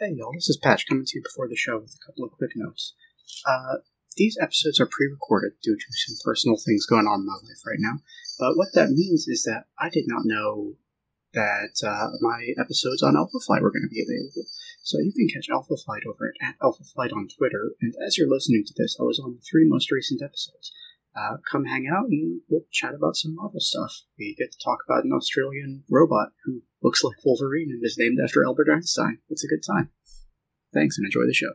Hey y'all, this is Patch coming to you before the show with a couple of quick notes. Uh, these episodes are pre-recorded due to some personal things going on in my life right now, but what that means is that I did not know that uh, my episodes on Alphabet Flight were going to be available. So you can catch Alphabet Flight over at Alphabet Flight on Twitter, and as you're listening to this, I was on the three most recent episodes. Uh, come hang out and we'll chat about some Marvel stuff. We get to talk about an Australian robot who looks like Wolverine and is named after Albert Einstein. It's a good time. Thanks and enjoy the show.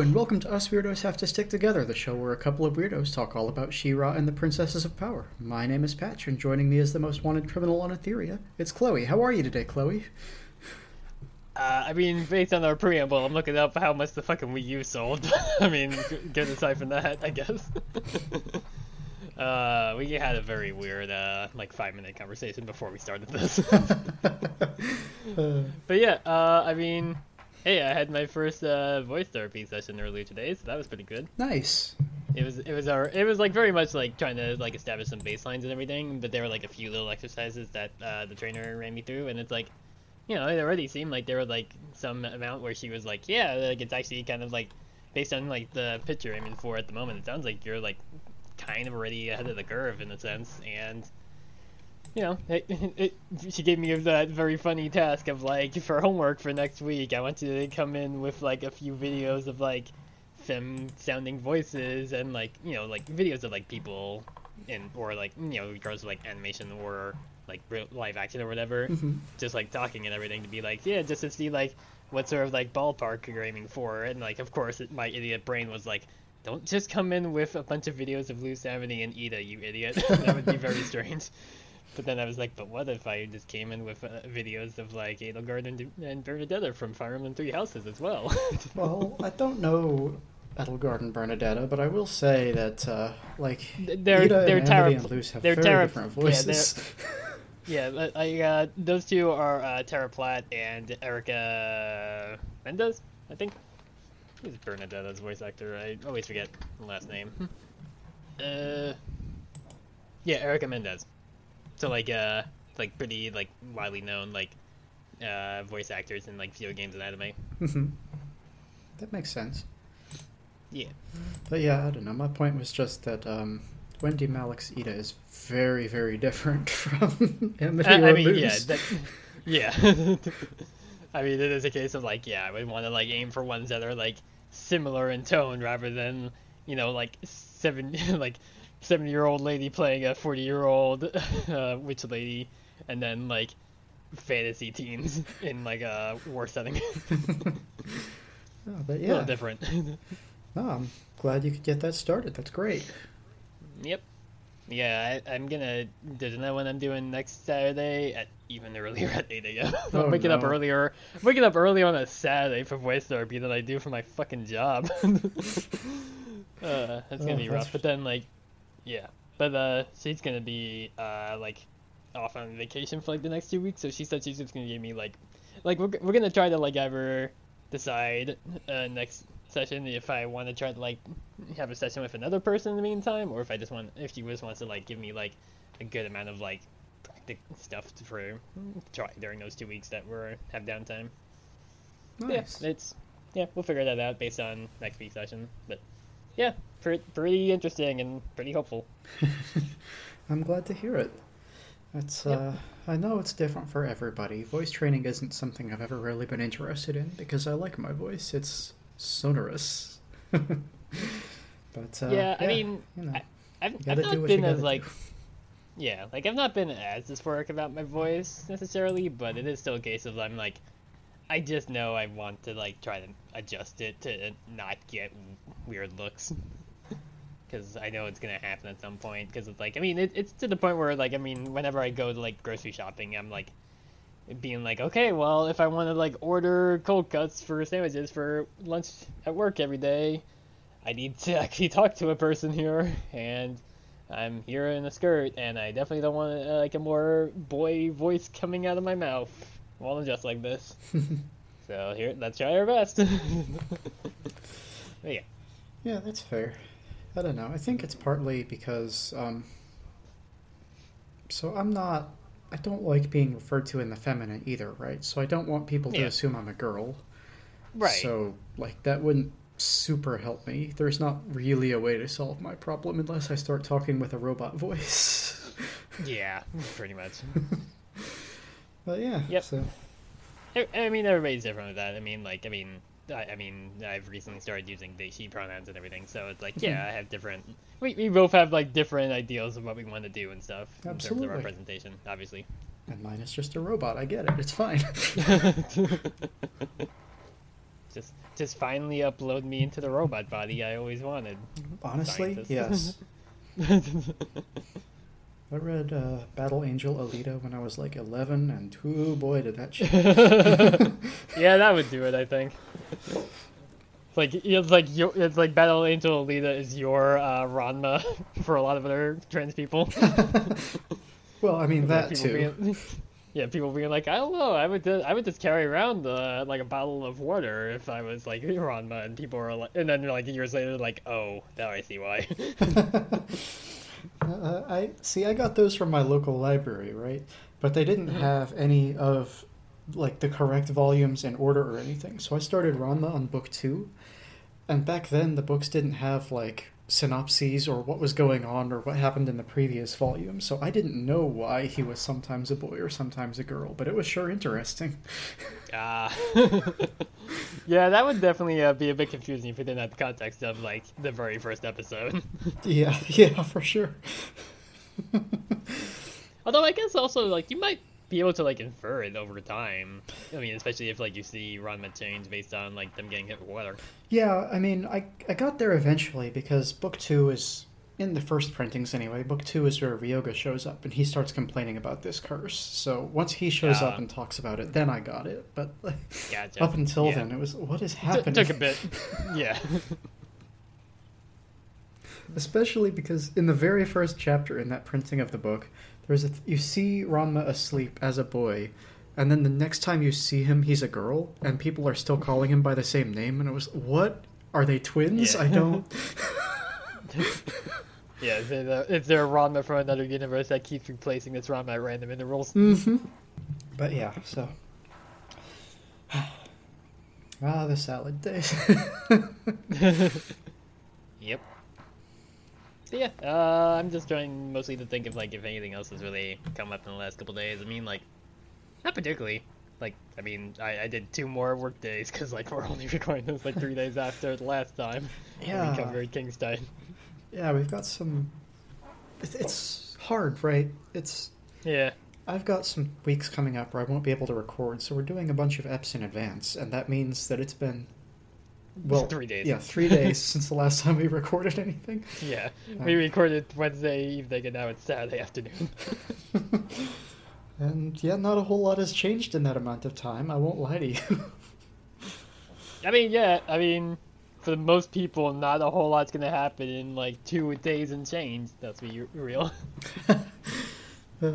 Hello and welcome to Us Weirdos Have to Stick Together, the show where a couple of weirdos talk all about She-Ra and the Princesses of Power. My name is Patch, and joining me is the most wanted criminal on Etheria. It's Chloe. How are you today, Chloe? Uh, I mean, based on our preamble, I'm looking up how much the fucking Wii U sold. I mean, good aside from that, I guess. uh, we had a very weird, uh, like five minute conversation before we started this. but yeah, uh, I mean, hey, I had my first uh, voice therapy session earlier today, so that was pretty good. Nice. It was it was our it was like very much like trying to like establish some baselines and everything, but there were like a few little exercises that uh, the trainer ran me through, and it's like, you know, it already seemed like there was like some amount where she was like, yeah, like it's actually kind of like based on like the picture I'm in for at the moment, it sounds like you're like kind of already ahead of the curve in a sense, and you know, it, it, she gave me that very funny task of like for homework for next week, I want you to come in with like a few videos of like femme sounding voices and like you know like videos of like people in or like you know regardless of like animation or like real live action or whatever mm-hmm. just like talking and everything to be like yeah just to see like what sort of like ballpark you're aiming for and like of course it, my idiot brain was like don't just come in with a bunch of videos of Luz Amity and Eda, you idiot. that would be very strange. But then I was like, but what if I just came in with uh, videos of like Edelgard and, and Bernadetta from Fire Emblem Three Houses as well? Well, I don't know Edelgard and Bernadetta, but I will say that, uh, like, They're- Eda they're and Tara- and Luz have they're very Tara- different yeah, voices. Yeah, but I uh, those two are uh, Tara Platt and Erica Mendez, I think. Who's Bernadetta's voice actor? I always forget the last name. uh, yeah, Erica Mendez. So like, uh, like pretty like widely known like uh, voice actors in like video games and anime. Mhm. that makes sense. Yeah. But yeah, I don't know. My point was just that um, Wendy Malick's Eda is very, very different from Amity I, I mean, yeah, that, yeah. I mean, it is a case of like, yeah, I would want to like aim for ones that are like similar in tone rather than you know like seven like seventy year old lady playing a forty year old uh, witch lady, and then like fantasy teens in like a war setting. Oh, but A little yeah, different. oh, I'm glad you could get that started. That's great. Yep. Yeah, I, I'm gonna. There's another one I'm doing next Saturday at even earlier at 8 a.m. Oh, I'm waking up earlier. I'm waking up early on a Saturday for voice therapy than I do for my fucking job. uh, that's gonna Oh, be rough. that's- But then like, yeah. But uh, she's gonna be uh like off on vacation for like the next two weeks. So she said she's just gonna give me like, like we're we're gonna try to like ever decide uh, next session if I want to try to like have a session with another person in the meantime, or if I just want if she just wants to like give me like a good amount of like practic stuff to, for try during those two weeks that we're have downtime. Nice. Yeah, it's yeah, we'll figure that out based on next week's session. But yeah, pre- pretty interesting and pretty hopeful. I'm glad to hear it. It's Yep. uh, I know it's different for everybody. Voice training isn't something I've ever really been interested in because I like my voice. It's sonorous. but uh, yeah, I mean, you know, I, I've, you I've not do what you been as like do. yeah, like I've not been as dysphoric about my voice necessarily, but it is still a case of I'm like, I just know I want to like try to adjust it to not get weird looks. Because I know it's gonna happen at some point. Because it's like, I mean, it, it's to the point where like, I mean, whenever I go to like grocery shopping, I'm like, being like, okay, well, if I want to like order cold cuts for sandwiches for lunch at work every day, I need to actually talk to a person here, and I'm here in a skirt, and I definitely don't want uh, like a more boy voice coming out of my mouth I'm dressed like this. so here, let's try our best. Yeah. Yeah, that's fair. I don't know. I think it's partly because, um, so I'm not, I don't like being referred to in the feminine either, right? So I don't want people to Yeah. assume I'm a girl. Right. So, like, that wouldn't super help me. There's not really a way to solve my problem unless I start talking with a robot voice. Yeah, pretty much. But yeah, Yep. so, I, I mean, everybody's different with that. I mean, like, I mean, I, I mean, I've recently started using they she pronouns and everything, so it's like, yeah, mm-hmm. I have different. We, we both have like different ideals of what we want to do and stuff in terms of our presentation, obviously. and mine is just a robot. I get it. It's fine. just, just finally upload me into the robot body I always wanted. Honestly, Scientist. yes. I read uh, Battle Angel Alita when I was like 11, and oh boy, did that shit. yeah, that would do it. I think. It's like it's like your, it's like Battle Angel Alita is your uh, Ranma for a lot of other trans people. well, I mean, that people too. Being, yeah, people being like, I don't know, I would just, I would just carry around uh, like a bottle of water if I was like Ranma, and people are like, and then like years later, like, oh, now I see why. Uh, I see. I got those from my local library, right? But they didn't Mm-hmm. have any of like the correct volumes in order or anything. So I started Ranma on book two, and back then the books didn't have like synopses or what was going on or what happened in the previous volume. So I didn't know why he was sometimes a boy or sometimes a girl. But it was sure interesting. Ah. yeah, that would definitely uh, be a bit confusing if it didn't have the context of like the very first episode. yeah, yeah, for sure. Although I guess also like you might be able to like infer it over time. I mean, especially if like you see Ranma change based on like them getting hit with water. Yeah, I mean, I I got there eventually because book two is in the first printings anyway. Book two is where Ryoga shows up and he starts complaining about this curse. So once he shows up and talks about it, then I got it. But like, Gotcha. up until Yeah. then, it was what is T- happening? took a bit. Yeah. Especially because in the very first chapter in that printing of the book, there's a you see Ranma asleep as a boy. And then the next time you see him, he's a girl, and people are still calling him by the same name. And it was, what? Are they twins? Yeah. I don't. yeah, is there, a, is there a Ranma from another universe that keeps replacing this Ranma at random intervals? Mm-hmm. But yeah, so. ah, the salad days. But yeah, uh, I'm just trying mostly to think of like if anything else has really come up in the last couple days. I mean, like, not particularly. Like, I mean, I, I did two more work days because like we're only recording this like three days after the last time Yeah. we covered King's Tide. yeah, we've got some. It's, it's hard, right? It's. Yeah. I've got some weeks coming up where I won't be able to record, so we're doing a bunch of EPs in advance, and that means that it's been. Well, Three days. Yeah, three days since the last time we recorded anything. Yeah. We recorded Wednesday evening and now it's Saturday afternoon. And yeah, not a whole lot has changed in that amount of time. I won't lie to you. I mean, yeah, I mean, for most people, not a whole lot's gonna happen in like two days and change. That's be real. Uh,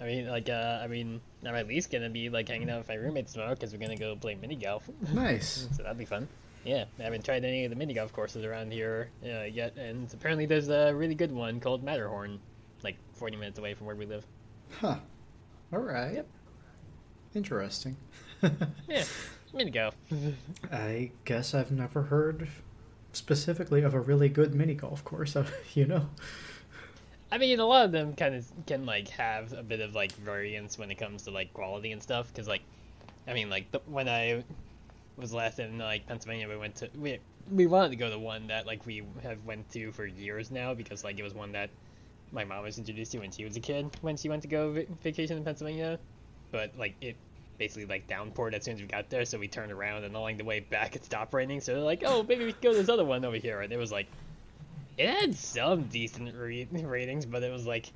I mean, like, uh, I mean, I'm at least gonna be like hanging out with my roommates tomorrow because we're gonna go play mini golf. nice. so that'd be fun. Yeah, I haven't tried any of the mini golf courses around here uh, yet, and apparently there's a really good one called Matterhorn, like 40 minutes away from where we live. Huh. All right. Yep. Interesting. Yeah, mini golf. I guess I've never heard specifically of a really good mini golf course. You know. I mean, a lot of them kind of can like have a bit of like variance when it comes to like quality and stuff. Because like, I mean, like the, when I was last in like Pennsylvania, we went to we we wanted to go to one that like we have went to for years now because like it was one that my mom was introduced to when she was a kid when she went to go va- vacation in Pennsylvania, but like it basically like downpoured as soon as we got there, so we turned around and along the way back it stopped raining. So they're like, oh, maybe we could go to this other one over here, and it was like it had some decent re- ratings, but it was like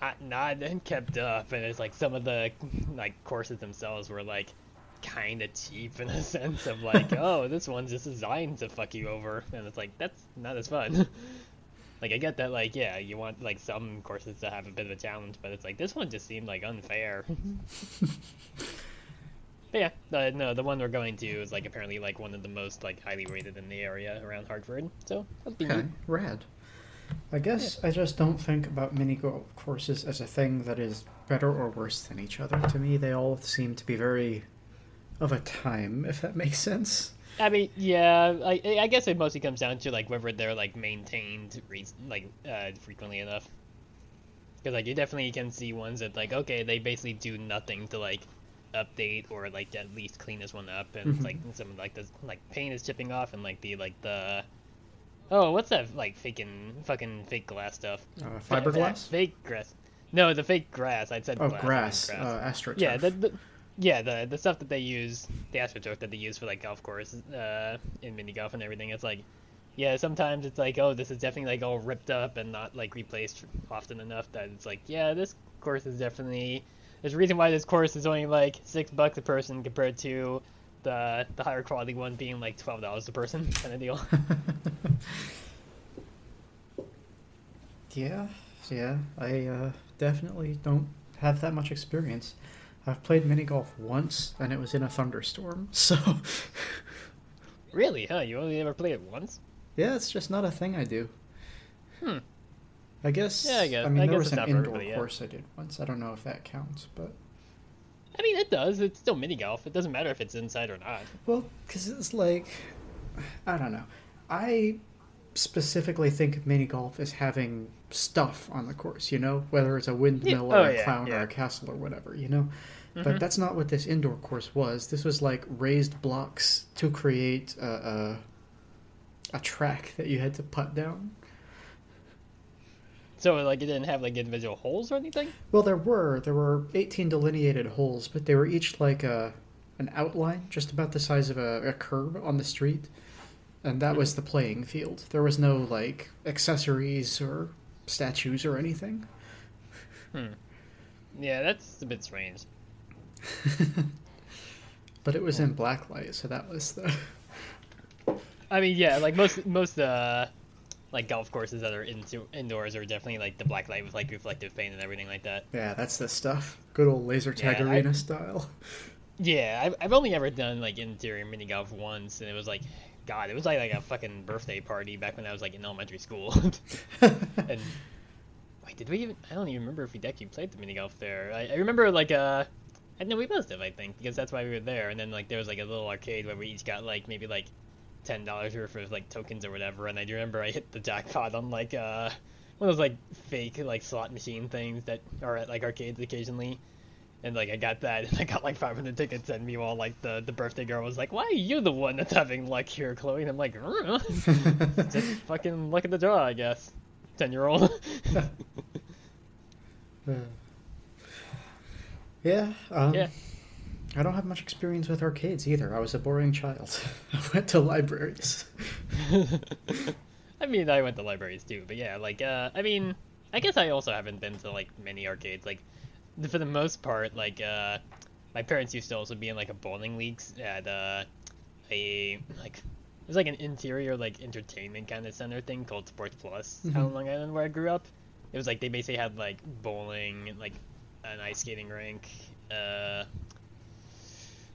not not kept up, and it's like some of the like courses themselves were like kind of cheap in a sense of like, oh, this one's just designed to fuck you over, and it's like that's not as fun. like I get that, like yeah, you want like some courses to have a bit of a challenge, but it's like this one just seemed like unfair. But yeah, the, no, the one we're going to is like apparently like one of the most like highly rated in the area around Hartford, so that'd be Okay, neat. rad. I guess I just don't think about mini golf courses as a thing that is better or worse than each other. To me, they all seem to be very of a time, if that makes sense. I mean, yeah, I, I guess it mostly comes down to like whether they're like maintained re- like uh, frequently enough. Because like you definitely can see ones that like okay they basically do nothing to like update or like at least clean this one up and it's like some like the like paint is chipping off and like the like the oh what's that like faking fucking fake glass stuff Uh, Fa- fiberglass? fake grass no the fake grass I said Oh, glass, grass. I meant Uh, astroturf. yeah, the, the yeah the the stuff that they use, the astroturf that they use for like golf course, uh, in mini golf and everything. It's like, yeah, sometimes it's like, oh, this is definitely like all ripped up and not like replaced often enough that it's like, yeah, this course is definitely. There's a reason why this course is only like six bucks a person compared to the the higher quality one being like twelve dollars a person kind of deal. Yeah, yeah. I uh, definitely don't have that much experience. I've played mini golf once, and it was in a thunderstorm. So, really? Huh? You only ever played it once? yeah, it's just not a thing I do. Hmm. I guess. Yeah, I guess- I mean, I there was an indoor everybody, yeah. course I did once. I don't know if that counts, but I mean, it does. It's still mini golf. It doesn't matter if it's inside or not. well, because it's like, I don't know. I specifically think of mini golf as having stuff on the course. You know, whether it's a windmill Oh, or a yeah, clown or a castle or whatever. You know. Mhm. But that's not what this indoor course was. This was like raised blocks to create a, a, a track that you had to putt down. So like it didn't have like individual holes or anything. Well, there were there were 18 delineated holes, but they were each like a an outline, just about the size of a, a curb on the street, and that was the playing field. There was no like accessories or statues or anything. Hmm. Yeah, that's a bit strange. But it was in blacklight, so that was the. I mean, yeah, like most most uh like golf courses that are into indoors are definitely like the black light with like reflective paint and everything like that. Yeah, that's the stuff. Good old laser tag Yeah, I- arena style. Yeah, I've, I've only ever done like interior mini golf once, and it was like, God, it was like like a fucking birthday party back when I was like in elementary school. and wait, did we even? I don't even remember if we actually played the mini golf there. I, I remember like uh, I know we must have, I think, because that's why we were there. And then like there was like a little arcade where we each got like maybe like ten dollars worth of like tokens or whatever. And I do remember I hit the jackpot on like uh one of those like fake like slot machine things that are at like arcades occasionally. And like I got that, and I got like 500 tickets, and meanwhile, like the the birthday girl was like, "Why are you the one that's having luck here, Chloe?" And I'm like, "Uh, "Just fucking luck of the draw, I guess." Ten year old. yeah. Um, Yeah. I don't have much experience with arcades either. I was a boring child. I went to libraries. I mean, I went to libraries too, but yeah, like, uh, I mean, I guess I also haven't been to like many arcades. Like, for the most part, like, uh, my parents used to also be in like a bowling leagues at uh, a like it was like an interior like entertainment kind of center thing called Sports Plus out on Long Island where I grew up. It was like they basically had like bowling and like an ice skating rink, uh,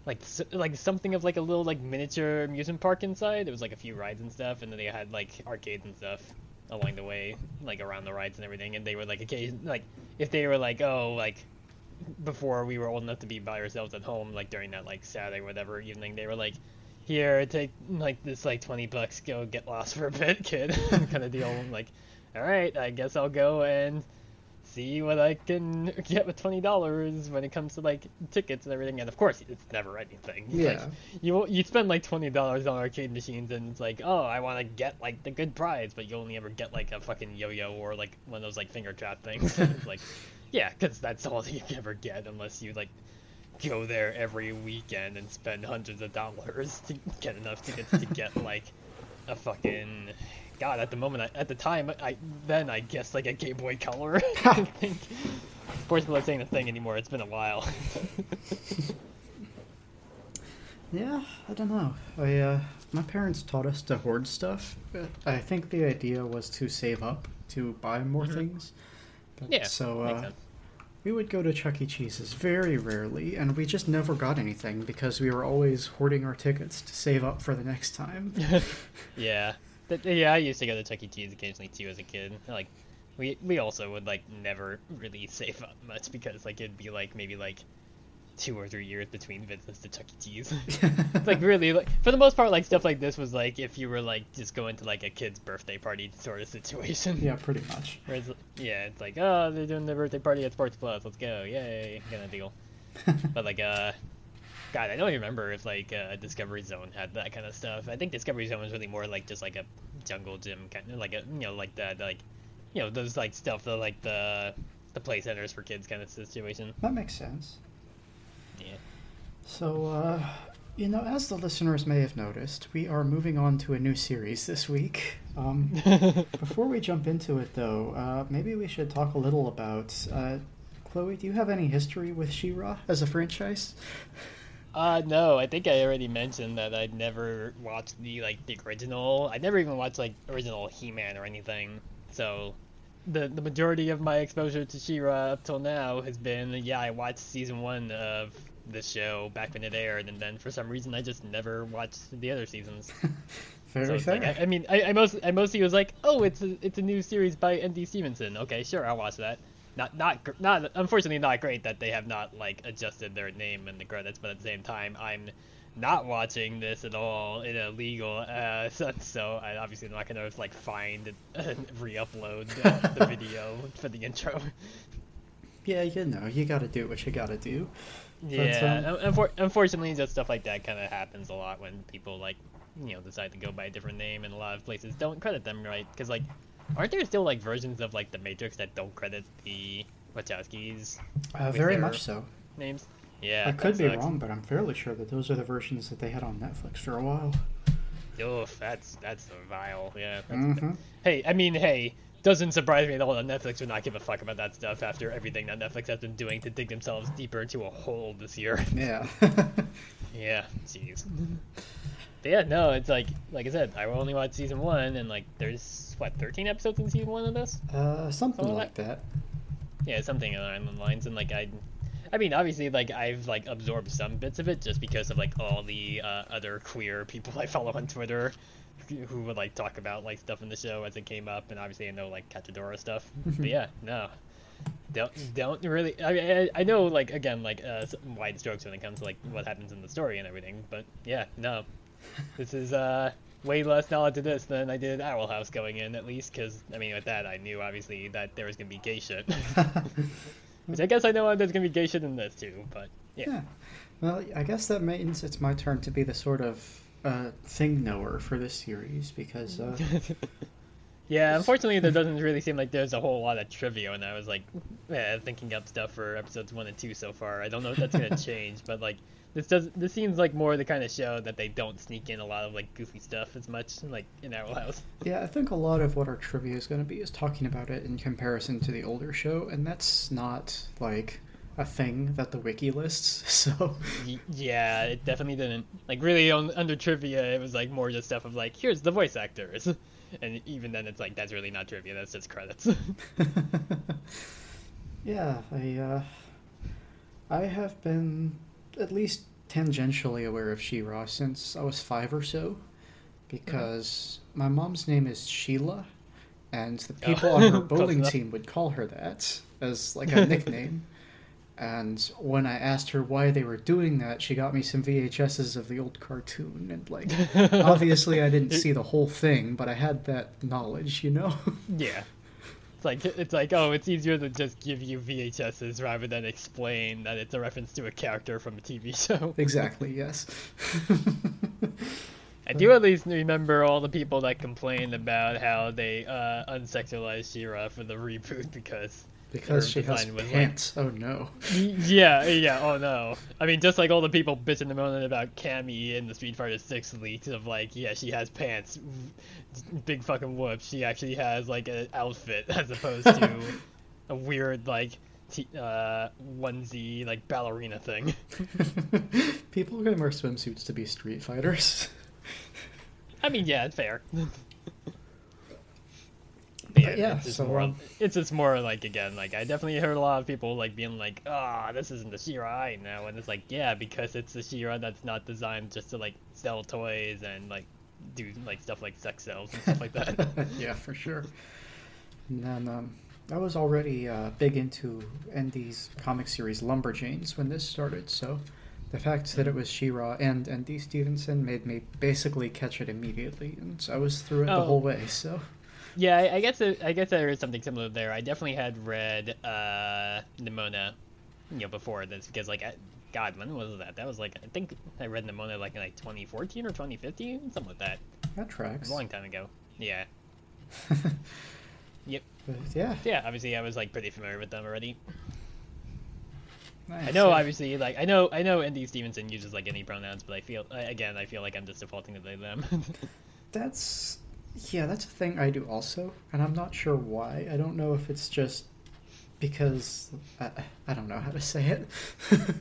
like like something of like a little like miniature amusement park inside. There was like a few rides and stuff, and then they had like arcades and stuff along the way, like around the rides and everything. And they were like occasion like if they were like oh like before we were old enough to be by ourselves at home, like during that like Saturday whatever evening, they were like. Here, take like this like twenty bucks. Go get lost for a bit, kid. kind of deal. I'm like, all right, I guess I'll go and see what I can get with twenty dollars when it comes to like tickets and everything. And of course, it's never anything. Like, Yeah. you you spend like twenty dollars on arcade machines, and it's like, oh, I want to get like the good prize, but you only ever get like a fucking yo-yo or like one of those like finger trap things. it's like, yeah, because that's all you can ever get unless you like go there every weekend and spend hundreds of dollars to get enough tickets to get like a fucking God. At the moment, I, at the time, I then I guess like a Game Boy Color. I think. Not saying a thing anymore. It's been a while. Yeah, I don't know. I uh, my parents taught us to hoard stuff. I think the idea was to save up to buy more Mhm. things. But, yeah. So uh, we would go to Chuck E. Cheese's very rarely, and we just never got anything because we were always hoarding our tickets to save up for the next time. yeah. That, yeah, I used to go to Chuck E. Cheese occasionally too as a kid. Like, we we also would like never really save up much because like it'd be like maybe like two or three years between visits to Chuck E. Cheese. like really, like for the most part, like stuff like this was like if you were like just going to like a kid's birthday party sort of situation. yeah, pretty much. Where it's, yeah, it's like oh they're doing their birthday party at Sports Plus, let's go, yay, kind of deal. but like uh. God, I don't even remember if like uh, Discovery Zone had that kind of stuff. I think Discovery Zone was really more like just like a jungle gym kind of like a you know like that like you know those like stuff the like the the play centers for kids kind of situation. That makes sense. Yeah. So, uh, you know, as the listeners may have noticed, we are moving on to a new series this week. Um, before we jump into it, though, uh, maybe we should talk a little about. Uh, Chloe, do you have any history with She-Ra as a franchise? Uh, no, I think I already mentioned that I'd never watched the like the original. I never even watched like original He-Man or anything. So, the the majority of my exposure to She-Ra up till now has been yeah, I watched season one of the show back when it aired, and then for some reason I just never watched the other seasons. Very So like, I, I mean, I, I most I mostly was like, oh, it's a, it's a new series by N.D. Stevenson. Okay, sure, I'll watch that. Not not not unfortunately not great that they have not like adjusted their name in the credits, but at the same time, I'm not watching this at all in a legal uh, sense. So I obviously not gonna like find and re-upload uh, the video for the intro. yeah, you know, you gotta do what you gotta do. Yeah, um, un- unfor- unfortunately, just stuff like that kind of happens a lot when people like, you know, decide to go by a different name, and a lot of places don't credit them right. Because like, aren't there still like versions of like the Matrix that don't credit the Wachowskis Uh, very much so. names? Yeah, I could be sucks. wrong, but I'm fairly sure that those are the versions that they had on Netflix for a while. Oof, that's that's vile. Yeah. That's, hmm Hey, I mean, hey, doesn't surprise me at all that Netflix would not give a fuck about that stuff after everything that Netflix has been doing to dig themselves deeper into a hole this year. Yeah. Yeah, jeez. But yeah, no, it's like like I said, I only watched season one, and like there's what 13 episodes in season one of this. uh, something Oh, like that. Yeah, something along the lines, and like I, I mean, obviously, like I've like absorbed some bits of it just because of like all the uh, other queer people I follow on Twitter, who would like talk about like stuff in the show as it came up, and obviously I know like Catradora stuff. but yeah, no. Don't don't really. I, I I know like again like uh, wide strokes when it comes to like what happens in the story and everything, but yeah, no, this is uh way less knowledge to this than I did Owl House going in at least because I mean with that I knew obviously that there was gonna be gay shit, which I guess I know there's gonna be gay shit in this too, but yeah. Yeah. Well, I guess that means it's my turn to be the sort of uh, thing knower for this series because uh, Yeah, unfortunately, there doesn't really seem like there's a whole lot of trivia, and I was like, eh, thinking up stuff for episodes one and two so far. I don't know if that's gonna change, but like, this does this seems like more the kind of show that they don't sneak in a lot of like goofy stuff as much like in Owl House. yeah, I think a lot of what our trivia is going to be is talking about it in comparison to the older show, and that's not like a thing that the wiki lists. So yeah, it definitely didn't like really on under trivia. It was like more just stuff of like, here's the voice actors, and even then, it's like that's really not trivia. That's just credits. yeah, I uh, I have been at least tangentially aware of She-Ra since I was five or so, because my mom's name is Sheila, and the people on her bowling team would call her that as like a nickname. And when I asked her why they were doing that, she got me some VHSs of the old cartoon, and like obviously I didn't see the whole thing, but I had that knowledge, you know. Yeah. It's like it's like oh, it's easier to just give you VHSs rather than explain that it's a reference to a character from a TV show. exactly. Yes. I do at least remember all the people that complained about how they uh, unsexualized She-Ra for the reboot because Because she has design was, like- pants. Oh no. Yeah, yeah. Oh no. I mean, just like all the people bitching and moaning about Cammy in the Street Fighter Six leaks of like, yeah, she has pants. Big fucking whoop. She actually has like an outfit as opposed to a weird like t- uh, onesie like ballerina thing. People are gonna wear swimsuits to be street fighters. I mean, yeah, it's fair. But yeah, it's so, more. It's just more like again, like I definitely heard a lot of people like being like, "Ah, this isn't the She-Ra I know," and it's like, yeah, because it's the She-Ra that's not designed just to like sell toys and like do like stuff like sex sales and stuff like that. yeah, for sure. And then um, I was already uh, big into ND's comic series Lumberjanes when this started, so the fact that it was She-Ra and ND Stevenson made me basically catch it immediately, and so I was through it the Oh. whole way. So yeah, I, I guess it, I guess there is something similar there. I definitely had read uh, Nimona, you know, before this because like, I, God, when was that? That was like I think I read Nimona like in like 2014 or 2015, something like that. that tracks. a long time ago. Yeah. Yep. But yeah, Yeah, obviously I was like pretty familiar with them already. nice. I know yeah. obviously like I know I know ND Stevenson uses like any pronouns, but I feel again I feel like I'm just defaulting to they them. That's yeah, that's a thing I do also, and I'm not sure why. I don't know if it's just because I, I don't know how to say it.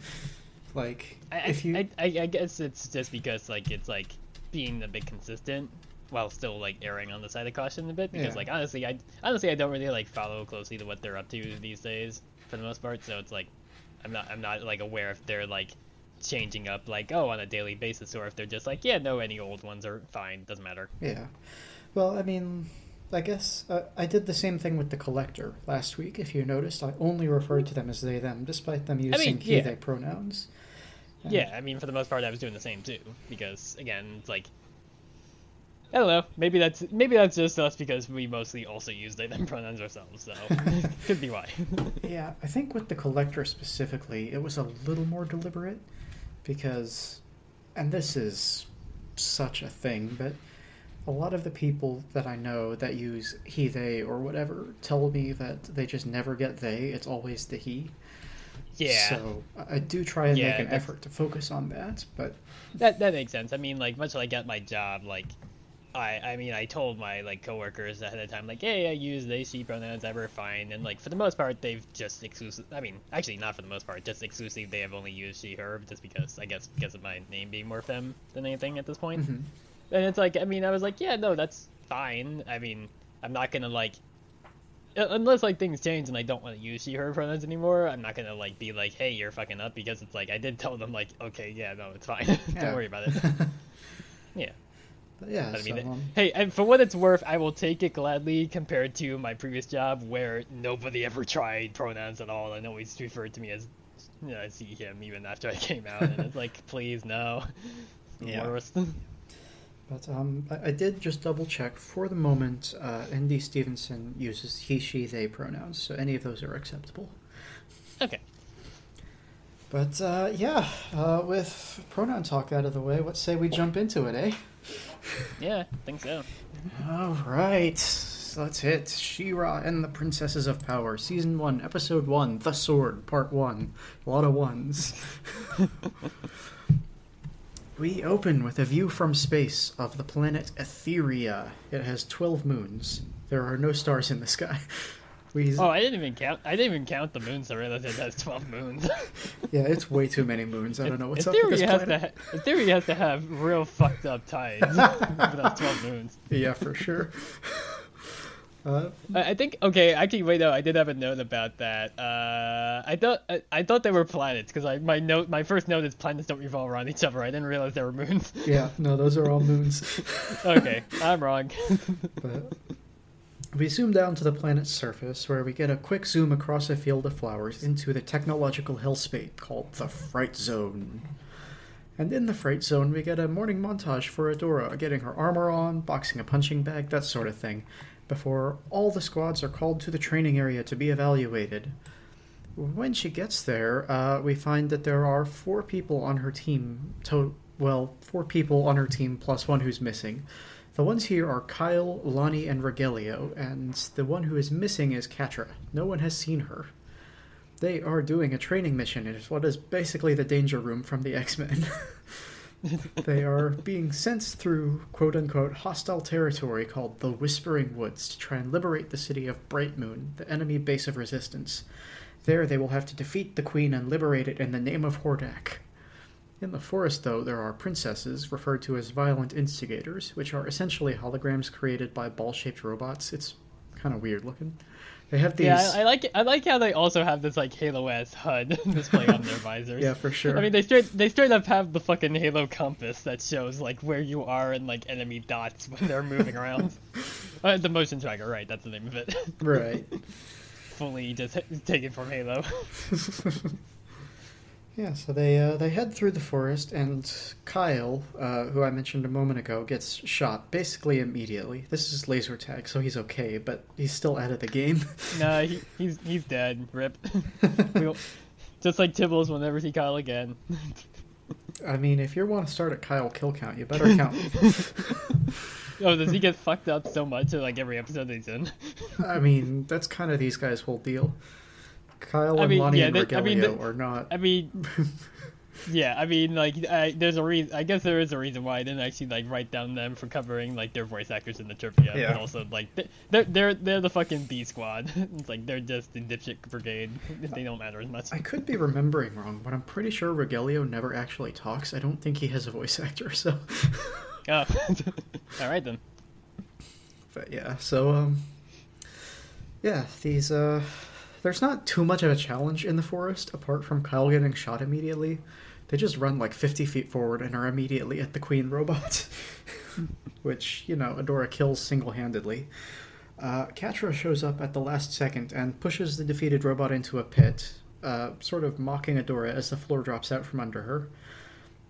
like I, if you I, I, I guess it's just because like it's like being a bit consistent while still like erring on the side of caution a bit because Yeah. like honestly I honestly I don't really like follow closely to what they're up to these days for the most part so it's like I'm not I'm not like aware if they're like changing up like oh on a daily basis or if they're just like yeah no any old ones are fine doesn't matter yeah, well, I mean, I guess uh, I did the same thing with the collector last week. If you noticed, I only referred to them as they them, despite them using he yeah. they pronouns. And- Yeah, I mean, for the most part, I was doing the same too. Because again, it's like, I don't know. Maybe that's maybe that's just us because we mostly also use they them pronouns ourselves. So could be why. Yeah, I think with the collector specifically, it was a little more deliberate because, and this is such a thing, but a lot of the people that I know that use he, they, or whatever tell me that they just never get they, it's always the he. yeah, So I do try and Yeah, make an that's- effort to focus on that, but that that makes sense. I mean, like much like at my job, like. I, I mean I told my like coworkers ahead of time like hey I use they she pronouns ever fine and like for the most part they've just exclusive I mean actually not for the most part just exclusively they have only used she her just because I guess because of my name being more femme than anything at this point mhm. And it's like, I mean, I was like, yeah, no, that's fine. I mean, I'm not gonna like, unless like things change and I don't want to use she/her pronouns anymore. I'm not gonna like be like, hey, you're fucking up because it's like I did tell them like, okay, yeah, no, it's fine. Yeah. don't worry about it. Yeah, but yeah, but I mean, so, um, hey, and for what it's worth, I will take it gladly compared to my previous job where nobody ever tried pronouns at all and always referred to me as. You know, I see him even after I came out, and it's like, please no. It's the Yeah. worst. But um, I, I did just double check. For the moment, uh, ND Stevenson uses he, she, they pronouns, so any of those are acceptable. okay. But uh, yeah, uh, with pronoun talk out of the way, let's say we jump into it, eh? Yeah, I think so. All right, so that's it. She-Ra and the Princesses of Power, Season 1, Episode 1, The Sword, Part 1. A lot of ones. we open with a view from space of the planet Etheria. It has 12 moons. There are no stars in the sky. We, Oh, I didn't even count. I didn't even count the moons. I realized it has twelve moons. yeah, it's way too many moons. I don't know what's in up with this it has to. planet. Ha- in has to have real fucked up tides. if it twelve moons. Yeah, for sure. Uh, I, think. Okay, actually, wait. No, I did have a note about that. Uh, I thought. I, I thought they were planets because I my note. My first note is planets don't revolve around each other. I didn't realize they were moons. yeah, no, those are all moons. okay, I'm wrong. But we zoom down to the planet's surface, where we get a quick zoom across a field of flowers into the technological hellspace called the Fright Zone. And in the Fright Zone, we get a morning montage for Adora getting her armor on, boxing a punching bag, that sort of thing, before all the squads are called to the training area to be evaluated. When she gets there, uh, we find that there are four people on her team. To- well, four people on her team plus one who's missing. The ones here are Kyle, Lonnie, and Rogelio, and the one who is missing is Catra. No one has seen her. They are doing a training mission in what is basically the danger room from the X Men. they are being sent through quote unquote hostile territory called the Whispering Woods to try and liberate the city of Bright Moon, the enemy base of resistance. There they will have to defeat the Queen and liberate it in the name of Hordak. In the forest, though, there are princesses, referred to as violent instigators, which are essentially holograms created by ball shaped robots. It's kind of weird looking. They have these. Yeah, I, I like I like how they also have this like Halo S HUD display on their visors. Yeah, for sure. I mean, they straight they straight up have the fucking Halo compass that shows like where you are and like enemy dots when they're moving around. uh, the motion tracker, right? That's the name of it. Right. Fully just taken from Halo. Yeah, so they uh, they head through the forest, and Kyle, uh, who I mentioned a moment ago, gets shot basically immediately. This is laser tag, so he's okay, but he's still out of the game. nah, he, he's he's dead. Rip. Just like Tibbles will never see Kyle again. I mean, if you want to start at Kyle kill count, you better count. Oh, does he get fucked up so much in like every episode that he's in? I mean, that's kind of these guys' whole deal. Kyle I and mean, Lonnie yeah, and they- I mean, they- are not. I mean, yeah, I mean, like, I, there's a reason. I guess there is a reason why I didn't actually like write down them for covering like their voice actors in the trivia, Yeah. but also like they- they're they're they're the fucking B squad. it's like they're just the dipshit brigade. They don't matter as much. I could be remembering wrong, but I'm pretty sure Rogelio never actually talks. I don't think he has a voice actor, so. Oh, all right then. But yeah, so um yeah, these uh there's not too much of a challenge in the forest apart from Kyle getting shot immediately. They just run like 50 feet forward and are immediately at the queen robot, which, you know, Adora kills single-handedly. Uh, Catra shows up at the last second and pushes the defeated robot into a pit, uh, sort of mocking Adora as the floor drops out from under her.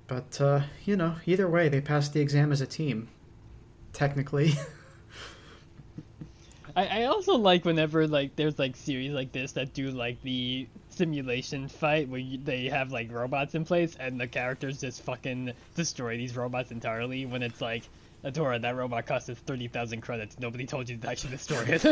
But, uh, you know, either way, they pass the exam as a team. Technically. I, I also like whenever like there's like series like this that do like the simulation fight where you, they have like robots in place and the characters just fucking destroy these robots entirely when it's like Adora, that robot cost us 30,000 credits. Nobody told you to actually destroy it.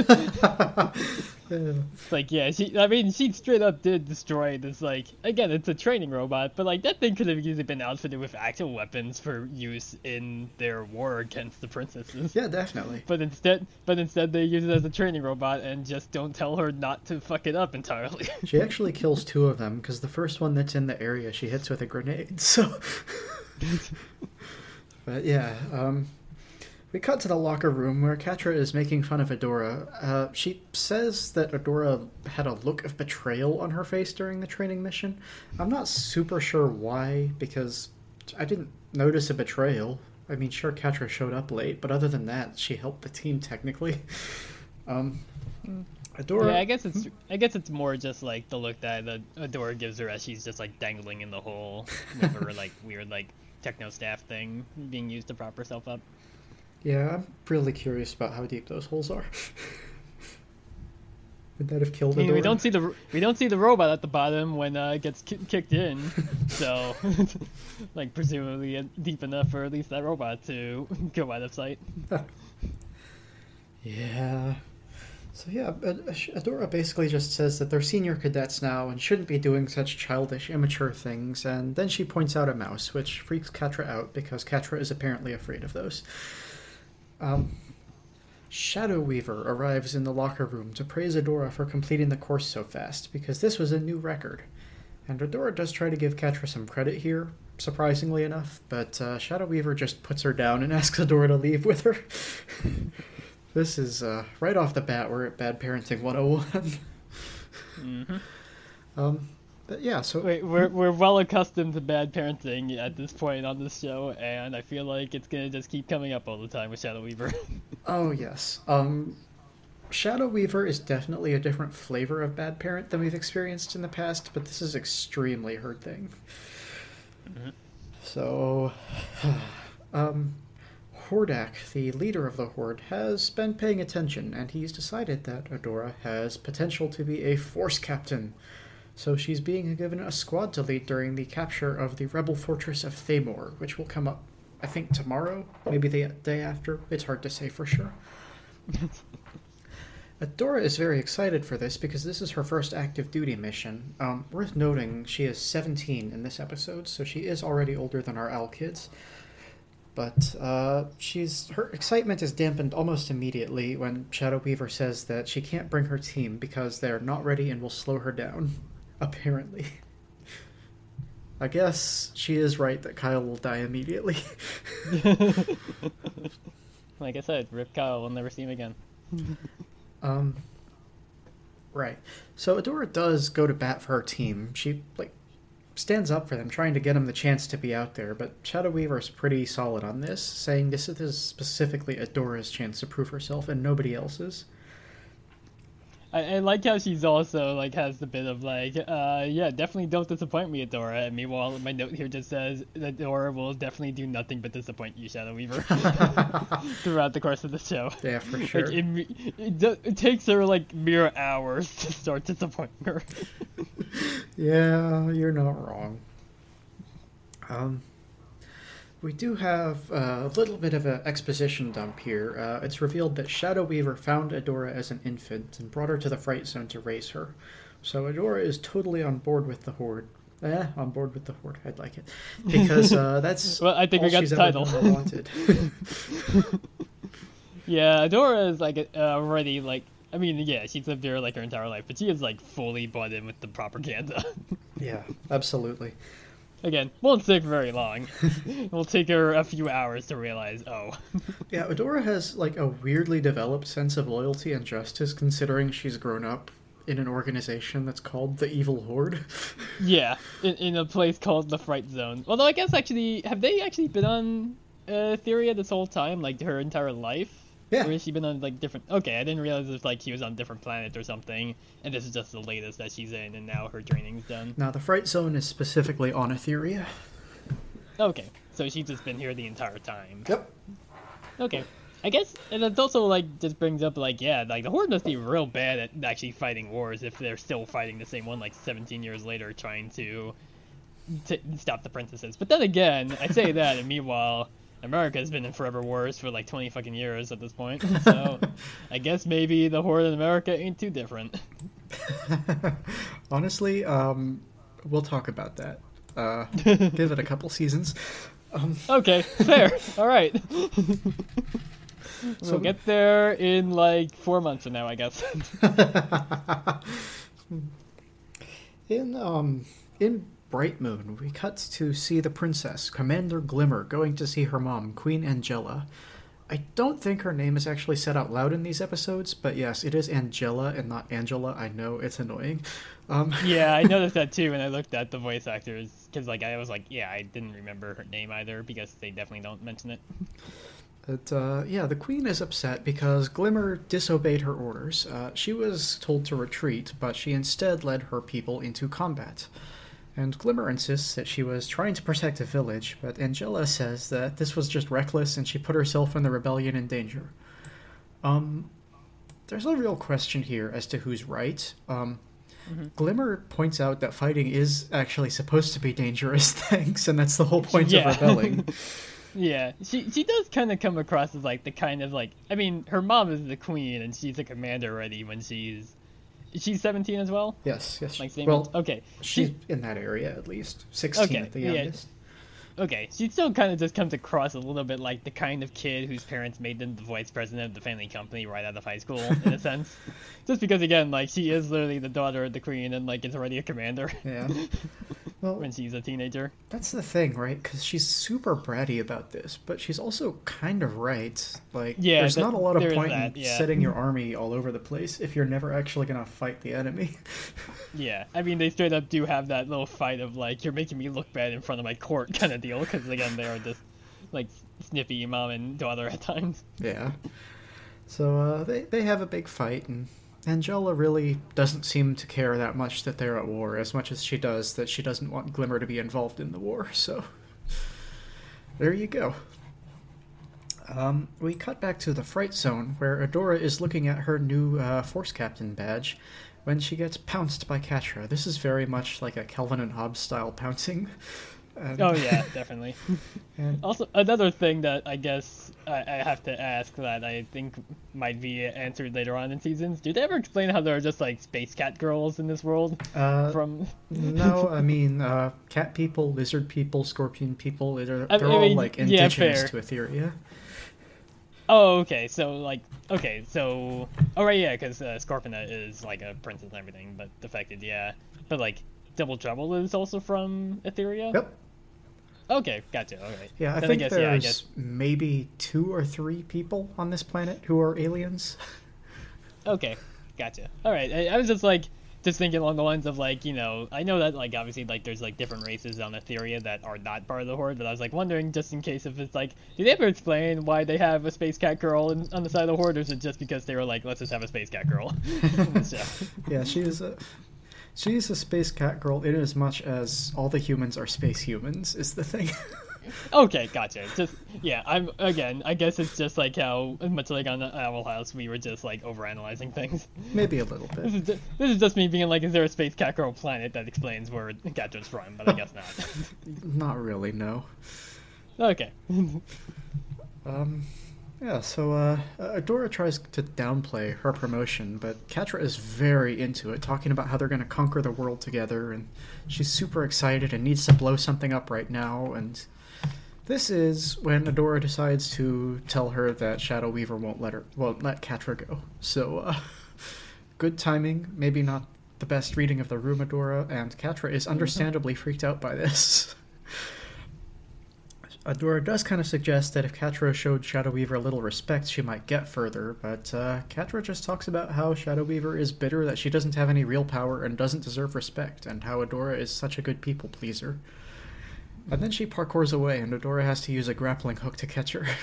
It's like, yeah, she, I mean, she straight up did destroy this, like, again, it's a training robot, but, like, that thing could have easily been outfitted with actual weapons for use in their war against the princesses. yeah, definitely. But instead, but instead they use it as a training robot and just don't tell her not to fuck it up entirely. She actually kills two of them because the first one that's in the area she hits with a grenade. So, but yeah, um, we cut to the locker room where Catra is making fun of Adora. Uh, she says that Adora had a look of betrayal on her face during the training mission. I'm not super sure why because I didn't notice a betrayal. I mean, sure, Catra showed up late, but other than that, she helped the team technically. Um, Adora. yeah, I guess it's, I guess it's more just like the look that the Adora gives her as she's just like dangling in the hole with her like weird like techno staff thing being used to prop herself up. Yeah, I'm really curious about how deep those holes are. Would that have killed I mean, we don't see the we don't see the robot at the bottom when uh, it gets ki- kicked in, so like presumably deep enough for at least that robot to go out of sight. Yeah. So yeah, Adora basically just says that they're senior cadets now and shouldn't be doing such childish, immature things, and then she points out a mouse, which freaks Catra out because Catra is apparently afraid of those. Um, Shadow Weaver arrives in the locker room to praise Adora for completing the course so fast, because this was a new record. And Adora does try to give Catra some credit here, surprisingly enough, but uh, Shadow Weaver just puts her down and asks Adora to leave with her. this is uh, right off the bat, we're at Bad Parenting 101. hmm um, yeah, so Wait, we're we're well accustomed to bad parenting at this point on this show, and I feel like it's gonna just keep coming up all the time with Shadow Weaver. Oh yes. Um Shadow Weaver is definitely a different flavor of bad parent than we've experienced in the past, but this is extremely her thing. So um Hordak, the leader of the Horde, has been paying attention, and he's decided that Adora has potential to be a force captain. So she's being given a squad to lead during the capture of the rebel fortress of Thaymor, which will come up I think tomorrow, maybe the day after. It's hard to say for sure. Adora is very excited for this because this is her first active duty mission. Um, worth noting, she is 17 in this episode, so she is already older than our owl kids. But uh, she's her excitement is dampened almost immediately when Shadow Weaver says that she can't bring her team because they're not ready and will slow her down. Apparently. I guess she is right that Kyle will die immediately. Like I said, Rip Kyle, we'll never see him again. Um, right. So Adora does go to bat for her team. She like stands up for them, trying to get them the chance to be out there. But Shadow Weaver is pretty solid on this, saying this is specifically Adora's chance to prove herself and nobody else's. I, I like how she's also like has the bit of like, uh, yeah, definitely don't disappoint me, Adora. And meanwhile, my note here just says that Adora will definitely do nothing but disappoint you, Shadow Weaver, throughout the course of the show. Yeah, for sure. Like it, it, it takes her like mere hours to start disappointing her. Yeah, you're not wrong. Um, we do have a little bit of an exposition dump here. Uh, it's revealed that Shadow Weaver found Adora as an infant and brought her to the Fright Zone to raise her. So Adora is totally on board with the Horde. Eh, on board with the Horde. I'd like it because uh, that's Well, I think we got she's the title. wanted. yeah, Adora is like uh, already like. I mean, yeah, she's lived here like her entire life, but she is like fully bought in with the propaganda. yeah, absolutely. Again, won't take very long. it will take her a few hours to realize, oh, Yeah, Adora has like a weirdly developed sense of loyalty and justice, considering she's grown up in an organization that's called the Evil Horde. yeah, in, in a place called the Fright Zone. Although I guess actually, have they actually been on uh, Theria this whole time, like her entire life? Yeah. Or has she been on like different? Okay, I didn't realize if like she was on different planets or something, and this is just the latest that she's in, and now her training's done. Now, the Fright Zone is specifically on Etheria. Okay, so she's just been here the entire time. Yep. Okay. I guess, and it's also like just brings up like yeah, like the Horde must be real bad at actually fighting wars if they're still fighting the same one like 17 years later, trying to to stop the princesses. But then again, I say that, and meanwhile, America's been in forever wars for like 20 fucking years at this point. So I guess maybe the Horde in America ain't too different. Honestly, um, we'll talk about that. Uh, give it a couple seasons. Um, Okay, fair. All right. So- we'll get there in like four months from now, I guess. in um, in Bright Moon, we cut to see the princess, Commander Glimmer, going to see her mom, Queen Angella. I don't think her name is actually said out loud in these episodes, but yes, it is Angella and not Angela. I know it's annoying. Um, yeah, I noticed that too when I looked at the voice actors because like I was like, yeah, I didn't remember her name either because they definitely don't mention it. But uh, yeah, the queen is upset because Glimmer disobeyed her orders. Uh, she was told to retreat, but she instead led her people into combat. And Glimmer insists that she was trying to protect the village, but Angella says that this was just reckless and she put herself and the rebellion in danger. Um, there's a real question here as to who's right. Um, Glimmer points out that fighting is actually supposed to be dangerous things, and that's the whole point Yeah. of rebelling. Yeah, she she does kind of come across as like the kind of like I mean, her mom is the queen and she's a commander already when she's she's 17 as well. yes, yes. Like same. well, okay, She's she in that area at least. 16 Okay, at the yeah. youngest. okay. She still kind of just comes across a little bit like the kind of kid whose parents made them the vice president of the family company right out of high school, in a sense. Just because again, like she is literally the daughter of the queen and like is already a commander Yeah. Well, when she's a teenager. that's the thing, right? Because she's super bratty about this, but she's also kind of right. Like, Yeah, there's that- not a lot of point that, in yeah. setting your army all over the place if you're never actually going to fight the enemy. Yeah, I mean they straight up do have that little fight of like you're making me look bad in front of my court kind of deal because again they are just like snippy mom and daughter at times. yeah. So uh, they they have a big fight, and Angella really doesn't seem to care that much that they're at war, as much as she does that she doesn't want Glimmer to be involved in the war. So there you go. Um, we cut back to the Fright Zone, where Adora is looking at her new uh, Force Captain badge when she gets pounced by Catra. This is very much like a Calvin and Hobbes style pouncing. And, Oh yeah, definitely. and- Also, another thing that I guess I, I have to ask that I think might be answered later on in seasons. Do they ever explain how there are just like space cat girls in this world? uh, From no, I mean, uh, cat people, lizard people, scorpion people, they're, I they're mean, all like indigenous fair. to Etheria. oh, okay, so like okay, so oh right, yeah, because uh, Scorpia is like a princess and everything, but defected, yeah. But like Double Trouble is also from Etheria. Yep. Okay, gotcha. All right. Yeah, I Then think guess, there's yeah, I guess maybe two or three people on this planet who are aliens. Okay, gotcha. All right, I, I was just like just thinking along the lines of like you know I know that like obviously like there's like different races on Etheria that are not part of the Horde, but I was like wondering just in case if it's like did they ever explain why they have a space cat girl in, on the side of the Horde, or is it just because they were like let's just have a space cat girl? so, yeah, she is a she is a space cat girl in as much as all the humans are space humans. Is the thing. okay, gotcha. Just yeah, I'm again. I guess it's just like how much like on the Owl House we were just like overanalyzing things. maybe a little This bit. is, just, this is just me being like, is there a space cat girl planet that explains where Catra's from? But I guess not. Not really, no. okay. Um, yeah, so uh, Adora tries to downplay her promotion, but Catra is very into it, talking about how they're going to conquer the world together, and she's super excited and needs to blow something up right now. And this is when Adora decides to tell her that Shadow Weaver won't let her won't let Catra go. So, uh, good timing. Maybe not the best reading of the room, Adora, and Catra is understandably freaked out by this. Adora does kind of suggest that if Catra showed Shadow Weaver a little respect, she might get further, but uh, Catra just talks about how Shadow Weaver is bitter that she doesn't have any real power and doesn't deserve respect, and how Adora is such a good people pleaser. And then she parkours away, and Adora has to use a grappling hook to catch her.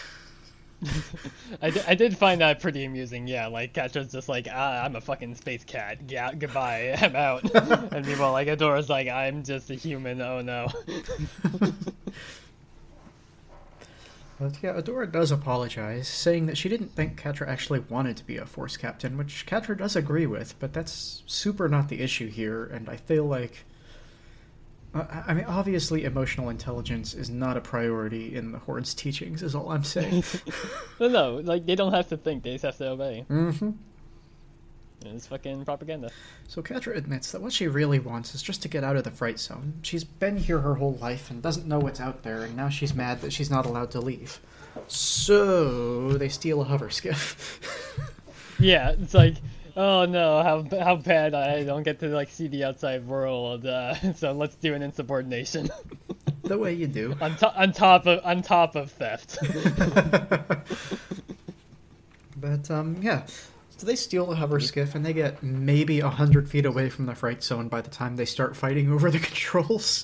I, I did find that pretty amusing. Yeah, like Catra's just like, ah, I'm a fucking space cat. Yeah, goodbye. I'm out. and meanwhile, like Adora's like, I'm just a human. Oh no. But yeah, Adora does apologize, saying that she didn't think Catra actually wanted to be a Force Captain, which Catra does agree with, but that's super not the issue here, and I feel like. I mean, obviously, emotional intelligence is not a priority in the Horde's teachings, is all I'm saying. no, no, like they don't have to think; they just have to obey. hmm It's fucking propaganda. So Catra admits that what she really wants is just to get out of the fright zone. She's been here her whole life and doesn't know what's out there, and now she's mad that she's not allowed to leave. So they steal a hover skiff. Yeah, it's like, oh no, how how bad I don't get to like see the outside world. Uh, so let's do an insubordination the way you do. on top on top of on top of theft. but um, yeah. So they steal the hover skiff and they get maybe a hundred feet away from the fright zone by the time they start fighting over the controls.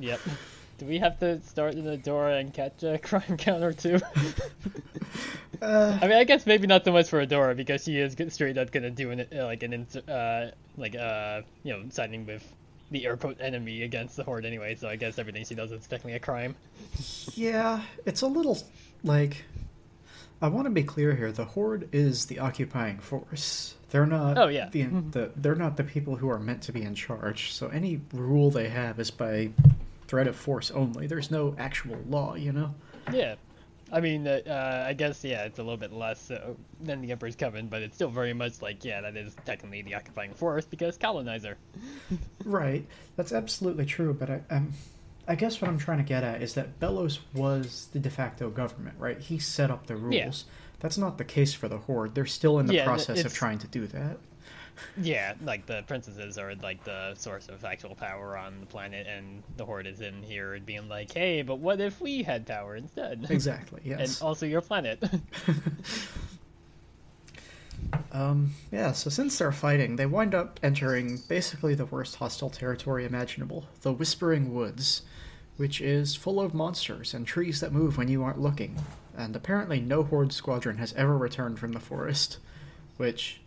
yep. Do we have to start in the door and catch a crime counter too? Uh, I mean, I guess maybe not so much for Adora because she is straight up gonna do an like an uh like uh you know siding with the air quote enemy against the horde anyway. So I guess everything she does is technically a crime. yeah, it's a little like. I want to be clear here. The Horde is the occupying force. They're not. Oh, yeah. The, the they're not the people who are meant to be in charge. So any rule they have is by threat of force only. There's no actual law, you know. Yeah. I mean, uh, uh, I guess yeah, it's a little bit less uh, than the Emperor's Coven, but it's still very much like yeah, that is technically the occupying force because colonizer. Right. That's absolutely true. But I, um, I guess what I'm trying to get at is that Belos was the de facto government, right? He set up the rules. Yeah. That's not the case for the Horde. They're still in the Yeah, process of trying to do that. Yeah, like the princesses are like the source of actual power on the planet, and the horde is in here being like, hey, but what if we had power instead? Exactly. Yes. and also your planet. Um, yeah, so since they're fighting, they wind up entering basically the worst hostile territory imaginable the Whispering Woods, which is full of monsters and trees that move when you aren't looking. And apparently, no Horde squadron has ever returned from the forest, which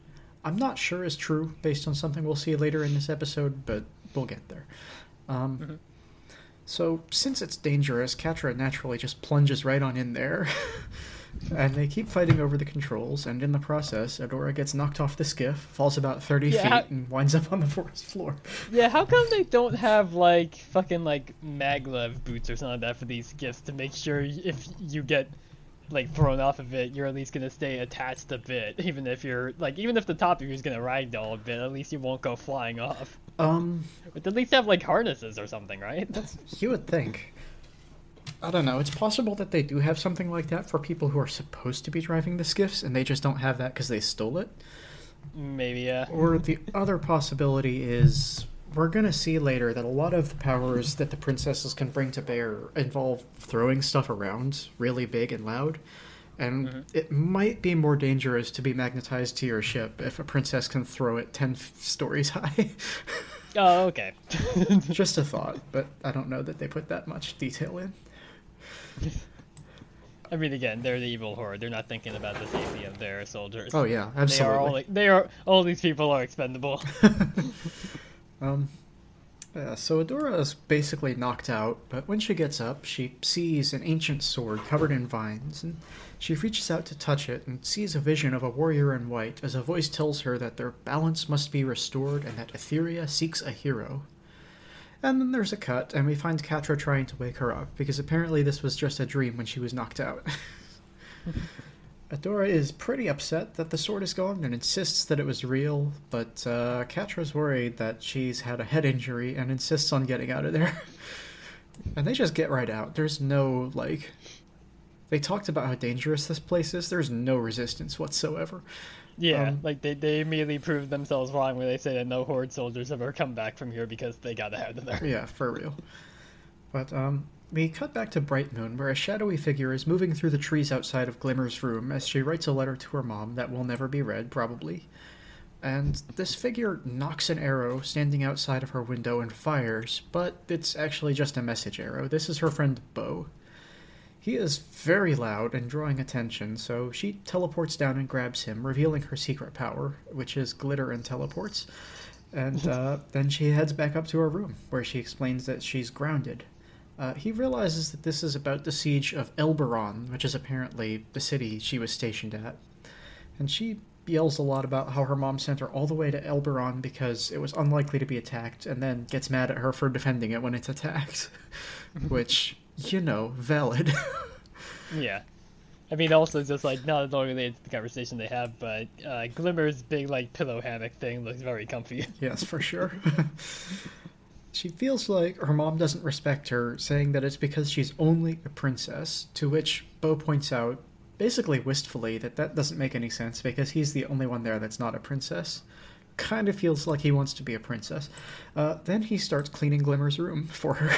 I'm not sure is true based on something we'll see later in this episode, but we'll get there. Um, So, since it's dangerous, Catra naturally just plunges right on in there. and they keep fighting over the controls, and in the process, Adora gets knocked off the skiff, falls about 30 Yeah, feet, how- and winds up on the forest floor. Yeah, how come they don't have like fucking like maglev boots or something like that for these skiffs to make sure if you get like thrown off of it, you're at least gonna stay attached a bit, even if you're like even if the top of you is gonna ragdoll a bit, at least you won't go flying off. Um, But at least have like harnesses or something, right? That's you would think. I don't know. It's possible that they do have something like that for people who are supposed to be driving the skiffs, and they just don't have that because they stole it. Maybe yeah. Or the other possibility is we're going to see later that a lot of the powers that the princesses can bring to bear involve throwing stuff around really big and loud. And mm-hmm. it might be more dangerous to be magnetized to your ship if a princess can throw it 10 stories high. Oh, okay. Just a thought, but I don't know that they put that much detail in. I mean, again, they're the evil horde. They're not thinking about the safety of their soldiers. Oh, yeah, They absolutely. are all like, they are all these people are expendable. Um, yeah, so Adora is basically knocked out, but when she gets up, she sees an ancient sword covered in vines, and she reaches out to touch it and sees a vision of a warrior in white as a voice tells her that their balance must be restored and that Etheria seeks a hero. And then there's a cut, and we find Catra trying to wake her up, because apparently this was just a dream when she was knocked out. Adora is pretty upset that the sword is gone and insists that it was real, but uh, worried that she's had a head injury and insists on getting out of there. and they just get right out. There's no, like. They talked about how dangerous this place is. There's no resistance whatsoever. Yeah, Um, like they, they immediately proved themselves wrong when they say that no horde soldiers ever come back from here because they got out of there. Yeah, for real. But um, we cut back to Bright Moon, where a shadowy figure is moving through the trees outside of Glimmer's room as she writes a letter to her mom that will never be read, probably. And this figure knocks an arrow standing outside of her window and fires, but it's actually just a message arrow. This is her friend Bow. He is very loud and drawing attention, so she teleports down and grabs him, revealing her secret power, which is glitter and teleports. And uh, then she heads back up to her room, where she explains that she's grounded. Uh, he realizes that this is about the siege of Elberon, which is apparently the city she was stationed at. And she yells a lot about how her mom sent her all the way to Elberon because it was unlikely to be attacked, and then gets mad at her for defending it when it's attacked. which, you know, valid. Yeah. I mean, also just like not all related to the conversation they have, but uh, Glimmer's big like pillow hammock thing looks very comfy. Yes, for sure. she feels like her mom doesn't respect her, saying that it's because she's only a princess, to which Bow points out, basically wistfully, that that doesn't make any sense because he's the only one there that's not a princess. Kind of feels like he wants to be a princess. Uh, then he starts cleaning Glimmer's room for her.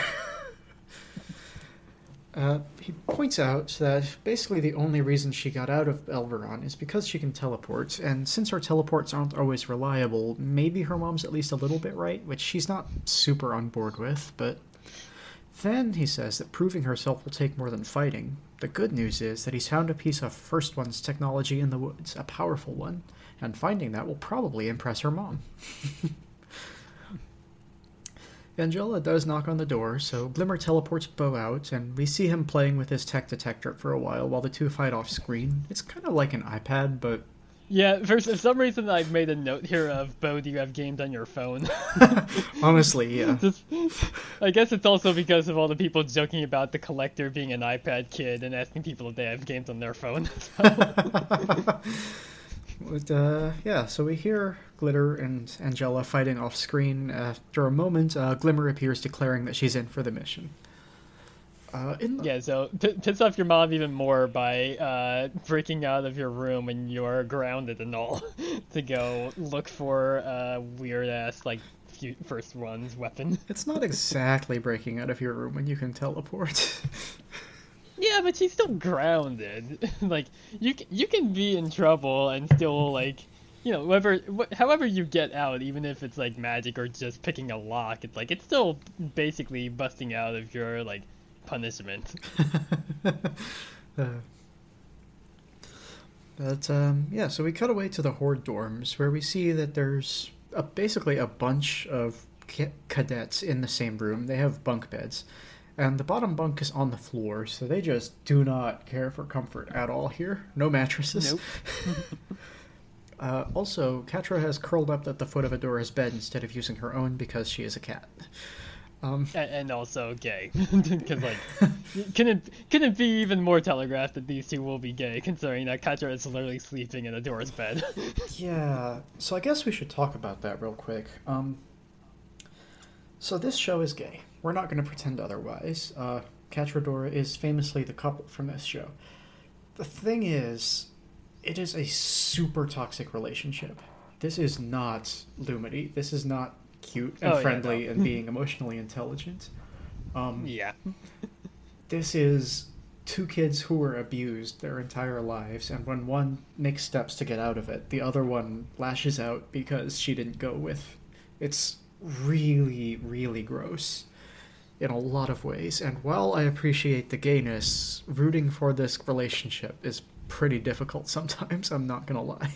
Uh, he points out that basically the only reason she got out of Elberon is because she can teleport, and since her teleports aren't always reliable, maybe her mom's at least a little bit right, which she's not super on board with, but. Then he says that proving herself will take more than fighting. The good news is that he's found a piece of First One's technology in the woods, a powerful one, and finding that will probably impress her mom. Angella does knock on the door, so Glimmer teleports Bow out, and we see him playing with his tech detector for a while while the two fight off screen. It's kind of like an iPad, but Yeah, for some reason I've made a note here of Bow. Do you have games on your phone? honestly, yeah. Just, I guess it's also because of all the people joking about the collector being an iPad kid and asking people if they have games on their phone. But, uh, yeah, so we hear Glimmer and Angella fighting off screen. After a moment, uh, Glimmer appears declaring that she's in for the mission. Uh, in the, yeah, so p- piss off your mom even more by uh, breaking out of your room when you're grounded and all to go look for a weird ass like first ones weapon. It's not exactly breaking out of your room when you can teleport. Yeah, but she's still grounded. like you, you can be in trouble and still like, you know, whatever, wh- however you get out, even if it's like magic or just picking a lock, it's like it's still basically busting out of your like punishment. Uh, but um, yeah, so we cut away to the horde dorms where we see that there's a, basically a bunch of ca- cadets in the same room. They have bunk beds, And the bottom bunk is on the floor, so they just do not care for comfort at all here. No mattresses. Nope. Uh, also, Catra has curled up at the foot of Adora's bed instead of using her own because she is a cat. Um, and, and also gay, because like, can it couldn't be even more telegraphed that these two will be gay, considering that Catra is literally sleeping in Adora's bed. yeah, so I guess we should talk about that real quick. Um, so this show is gay. We're not going to pretend otherwise. Uh, Catradora is famously the couple from this show. The thing is, it is a super toxic relationship. This is not Lumity. This is not cute and Oh, yeah, friendly no. and being emotionally intelligent. Um, yeah. this is two kids who were abused their entire lives, and when one makes steps to get out of it, the other one lashes out because she didn't go with. It's really, really gross in a lot of ways. And while I appreciate the gayness, rooting for this relationship is pretty difficult sometimes, I'm not gonna lie.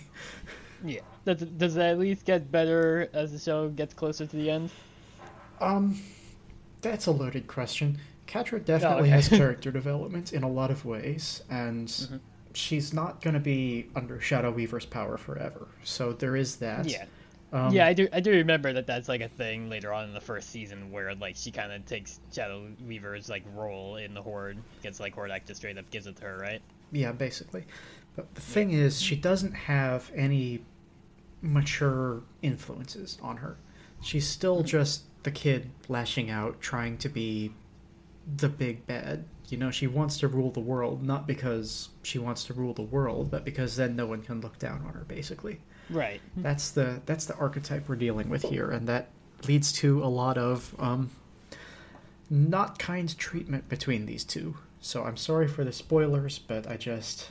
Yeah. Does it, does it at least get better as the show gets closer to the end? Um, that's a loaded question. Catra definitely okay. has character development in a lot of ways, and she's not going to be under Shadow Weaver's power forever. So there is that. Yeah. Um, yeah, I do. I do remember that that's like a thing later on in the first season where like she kind of takes Shadow Weaver's like role in the Horde, gets like Hordak just straight up gives it to her, right? Yeah, basically. But the thing is, she doesn't have any mature influences on her. She's still just the kid lashing out, trying to be the big bad. You know, she wants to rule the world, not because she wants to rule the world, but because then no one can look down on her, basically. Right. That's the that's the archetype we're dealing with here, and that leads to a lot of um, not kind treatment between these two. So I'm sorry for the spoilers, but I just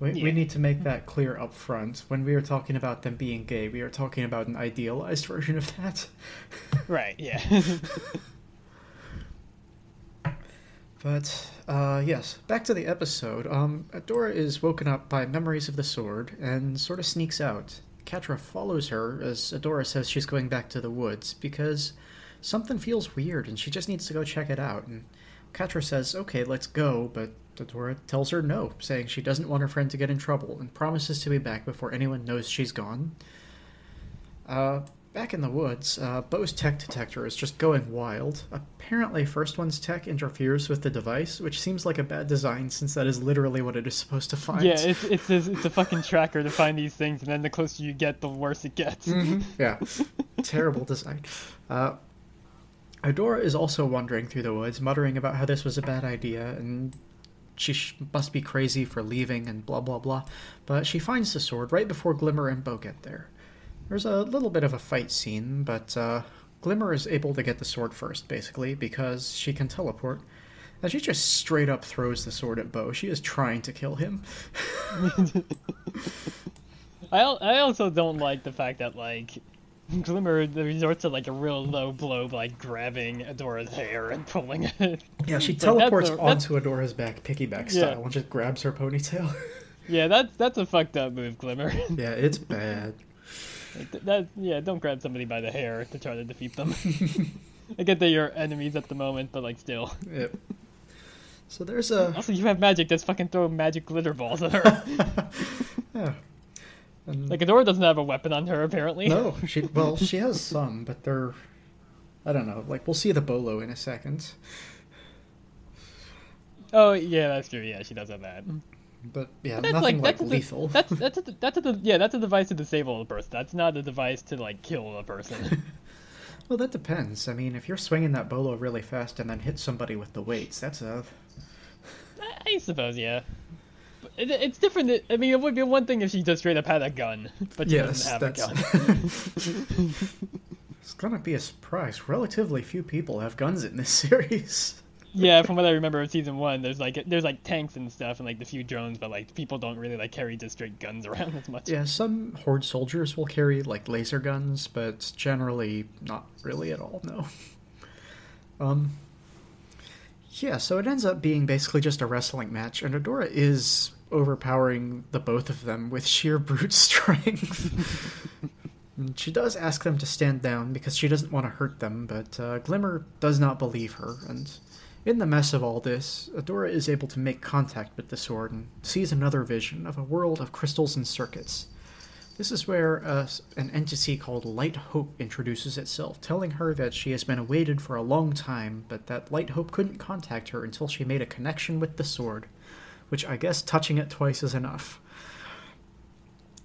we, we need to make that clear up front. When we are talking about them being gay, we are talking about an idealized version of that. Right. Yeah. But uh, yes, back to the episode. Um, Adora is woken up by memories of the sword and sort of sneaks out. Catra follows her as Adora says she's going back to the woods because something feels weird and she just needs to go check it out. And Catra says, "Okay, let's go," but Adora tells her no, saying she doesn't want her friend to get in trouble and promises to be back before anyone knows she's gone. Uh, back in the woods, uh, Bow's tech detector is just going wild. Apparently, First One's tech interferes with the device, which seems like a bad design since that is literally what it is supposed to find. yeah. It's it's a, it's a fucking tracker to find these things, and then the closer you get, the worse it gets. yeah. Terrible design. Uh, Adora is also wandering through the woods, muttering about how this was a bad idea and she sh- must be crazy for leaving and blah blah blah. But she finds the sword right before Glimmer and Bow get there. There's a little bit of a fight scene, but uh, Glimmer is able to get the sword first, basically, because she can teleport. And she just straight up throws the sword at Bow. She is trying to kill him. I I also don't like the fact that like Glimmer resorts to like a real low blow, like grabbing Adora's hair and pulling it. Yeah, she It's like, that's teleports a- that's- onto Adora's back, piggyback Yeah. style, and just grabs her ponytail. Yeah, that's that's a fucked up move, Glimmer. yeah, it's bad. That yeah, don't grab somebody by the hair to try to defeat them. I get that you're enemies at the moment, but like still. Yep. So there's a Also, you have magic. Just fucking throw magic glitter balls at her. yeah. And like Adora doesn't have a weapon on her apparently. no, she well she has some, but they're I don't know. Like we'll see the bolo in a second, Oh yeah, that's true. Yeah, she does have that. Mm. But yeah, That's nothing like, that's a- lethal. that's that's a, that's a, yeah, that's a device to disable a person. That's not a device to like kill a person. Well, that depends. I mean, if you're swinging that bolo really fast and then hit somebody with the weights, that's a I, I suppose, yeah. It, it's different. I mean, it would be one thing if she just straight up had a gun, but she yes, doesn't have that's. a gun. it's gonna be a surprise. Relatively few people have guns in this series. Yeah, from what I remember of season one, there's like there's like tanks and stuff and like the few drones, but like people don't really like carry just straight guns around as much. Yeah, some horde soldiers will carry like laser guns, but generally not really at all. No. Um. Yeah, so it ends up being basically just a wrestling match, and Adora is overpowering the both of them with sheer brute strength. She does ask them to stand down because she doesn't want to hurt them, but uh, Glimmer does not believe her, and In the mess of all this, Adora is able to make contact with the sword and sees another vision of a world of crystals and circuits. This is where uh, an entity called Light Hope introduces itself, telling her that she has been awaited for a long time, but that Light Hope couldn't contact her until she made a connection with the sword, which I guess touching it twice is enough.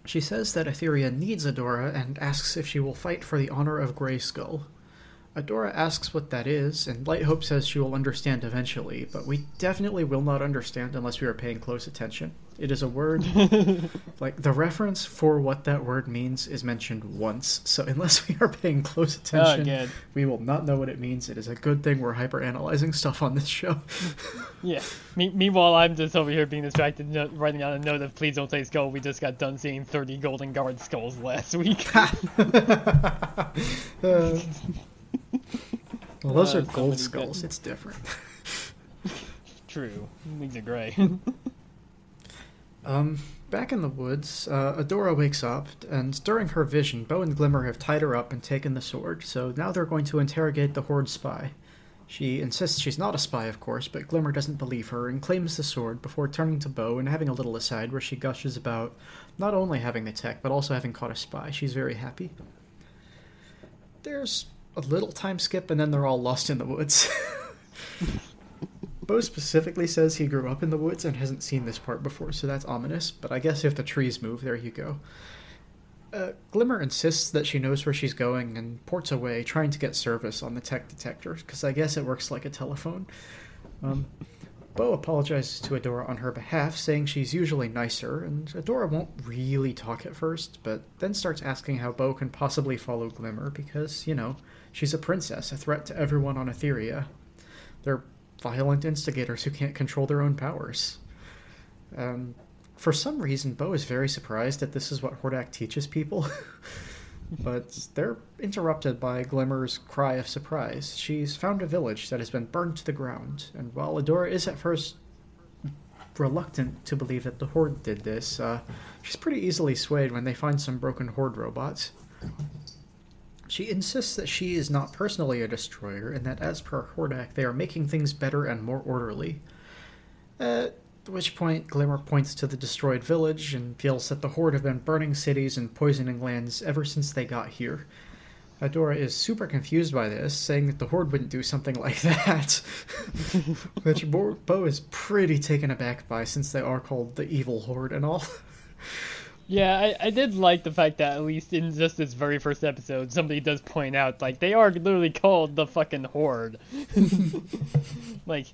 She says that Etheria needs Adora and asks if she will fight for the honor of Grayskull. Adora asks what that is, and Light Hope says she will understand eventually, but we definitely will not understand unless we are paying close attention. It is a word. like, the reference for what that word means is mentioned once, so unless we are paying close attention, good. we will not know what it means. It is a good thing we're hyper analyzing stuff on this show. Yeah. Me- meanwhile, I'm just over here being distracted, no- writing out a note of "Please don't say skull." We just got done seeing 30 Golden Guard skulls last week. Uh, well, those Uh, are gold skulls. bit- It's different. True. These are gray. Um, back in the woods, uh, Adora wakes up, and during her vision, Bow and Glimmer have tied her up and taken the sword, so now they're going to interrogate the Horde spy. She insists she's not a spy, of course, but Glimmer doesn't believe her and claims the sword before turning to Bow and having a little aside where she gushes about not only having the tech, but also having caught a spy. She's very happy. There's a little time skip, and then they're all lost in the woods. Bow specifically says he grew up in the woods and hasn't seen this part before, so that's ominous, but I guess if the trees move, there you go. Uh, Glimmer insists that she knows where she's going and ports away, trying to get service on the tech detector, because I guess it works like a telephone. Um, Bow apologizes to Adora on her behalf, saying she's usually nicer, and Adora won't really talk at first, but then starts asking how Bow can possibly follow Glimmer, because, you know, she's a princess, a threat to everyone on Etheria. They're violent instigators who can't control their own powers. Um, for some reason, Bow is very surprised that this is what Hordak teaches people. but they're interrupted by Glimmer's cry of surprise. She's found a village that has been burned to the ground, and while Adora is at first reluctant to believe that the Horde did this, uh, she's pretty easily swayed when they find some broken Horde robots. She insists that she is not personally a destroyer, and that as per Hordak, they are making things better and more orderly. At which point, Glimmer points to the destroyed village and feels that the Horde have been burning cities and poisoning lands ever since they got here. Adora is super confused by this, saying that the Horde wouldn't do something like that. which Bow, is pretty taken aback by, since they are called the Evil Horde and all. Yeah, I, I did like the fact that at least in just this very first episode, somebody does point out like they are literally called the fucking horde. like,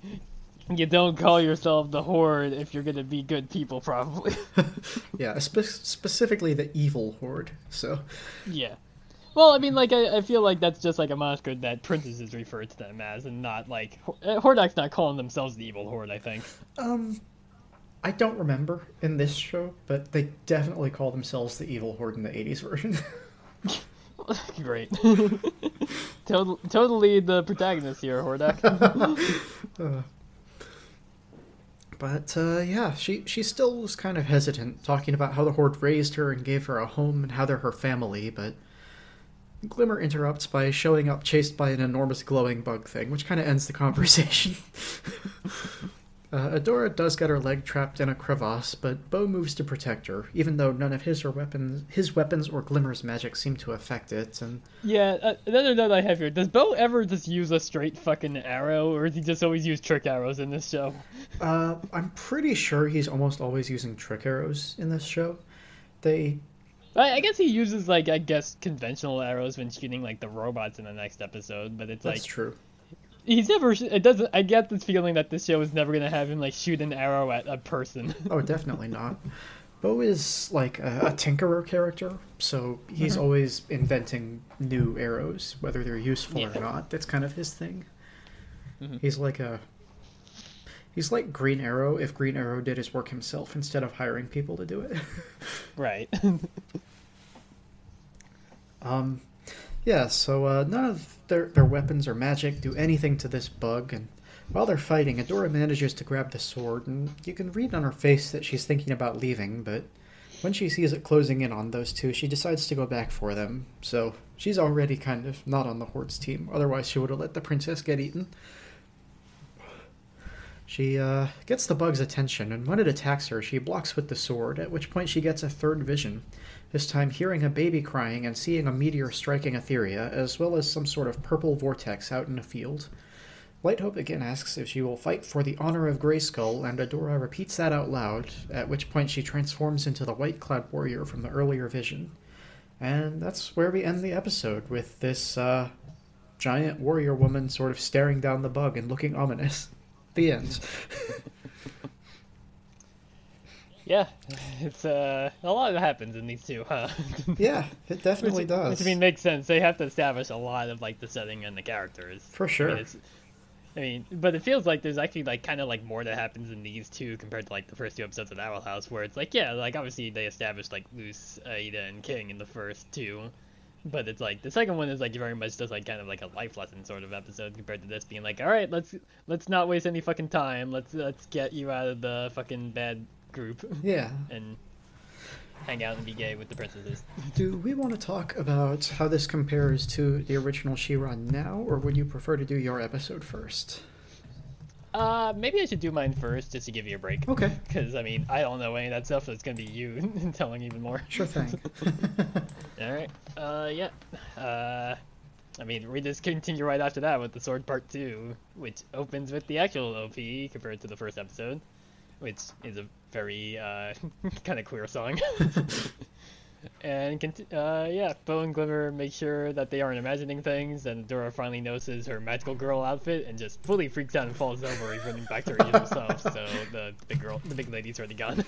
you don't call yourself the horde if you're gonna be good people, probably. yeah, spe- specifically the Evil Horde. So, yeah. Well, I mean, like I, I feel like that's just like a moniker that princesses refer to them as, and not like uh, Hordak's not calling themselves the evil horde. I think. um, I don't remember in this show, but they definitely call themselves the Evil Horde in the 80s version. Great. Total, totally the protagonist here, Hordak. But uh, yeah, she she still was kind of hesitant, talking about how the Horde raised her and gave her a home and how they're her family. But Glimmer interrupts by showing up chased by an enormous glowing bug thing, which kind of ends the conversation. Uh, Adora does get her leg trapped in a crevasse, but Bow moves to protect her, even though none of his or weapons his weapons or Glimmer's magic seem to affect it. And yeah, uh, another note I have here: Does Bow ever just use a straight fucking arrow, or does he just always use trick arrows in this show? uh, I'm pretty sure he's almost always using trick arrows in this show. They I, I guess he uses like I guess conventional arrows when shooting like the robots in the next episode, but it's that's like true. He's never. It doesn't. I get this feeling that this show is never gonna have him like shoot an arrow at a person. Oh, definitely not. Bow is like a, a tinkerer character, so he's always inventing new arrows, whether they're useful Yeah. or not. That's kind of his thing. Mhm. He's like a he's like Green Arrow if Green Arrow did his work himself instead of hiring people to do it. right. um, yeah. So uh, none of their their weapons or magic do anything to this bug, and while they're fighting, Adora manages to grab the sword, and you can read on her face that she's thinking about leaving, but when she sees it closing in on those two, she decides to go back for them. So she's already kind of not on the Horde's team. Otherwise, she would have let the princess get eaten. She uh, gets the bug's attention, and when it attacks her, she blocks with the sword, at which point she gets a third vision, this time hearing a baby crying and seeing a meteor striking Etheria, as well as some sort of purple vortex out in a field. Light Hope again asks if she will fight for the honor of Grayskull, and Adora repeats that out loud, at which point she transforms into the white clad warrior from the earlier vision. And that's where we end the episode, with this uh, giant warrior woman sort of staring down the bug and looking ominous. The end. Yeah, it's uh, a lot that happens in these two, huh? yeah, it definitely which, does. Which I mean makes sense. They have to establish a lot of like the setting and the characters. For I sure. mean, it's, I mean, but it feels like there's actually like kind of like more that happens in these two compared to like the first two episodes of Owl House, where it's like yeah, like obviously they established like Luz, Eda, and King in the first two, but it's like the second one is like very much just like kind of like a life lesson sort of episode compared to this being like all right, let's let's not waste any fucking time, let's let's get you out of the fucking bad group yeah. and hang out and be gay with the princesses. Do we want to talk about how this compares to the original She-Ra now, or would you prefer to do your episode first? Uh, maybe I should do mine first just to give you a break. Okay, Because I mean, I don't know any of that stuff, so it's gonna be you telling even more. sure thing. All right. Uh, yeah. Uh, I mean, we just continue right after that with the sword part two, which opens with the actual OP compared to the first episode, which is a very uh kind of queer song. and conti- uh, yeah, Bow and Glimmer make sure that they aren't imagining things, and Dora finally notices her magical girl outfit and just fully freaks out and falls over, running back to her usual self. So the big girl, the big lady's already gone.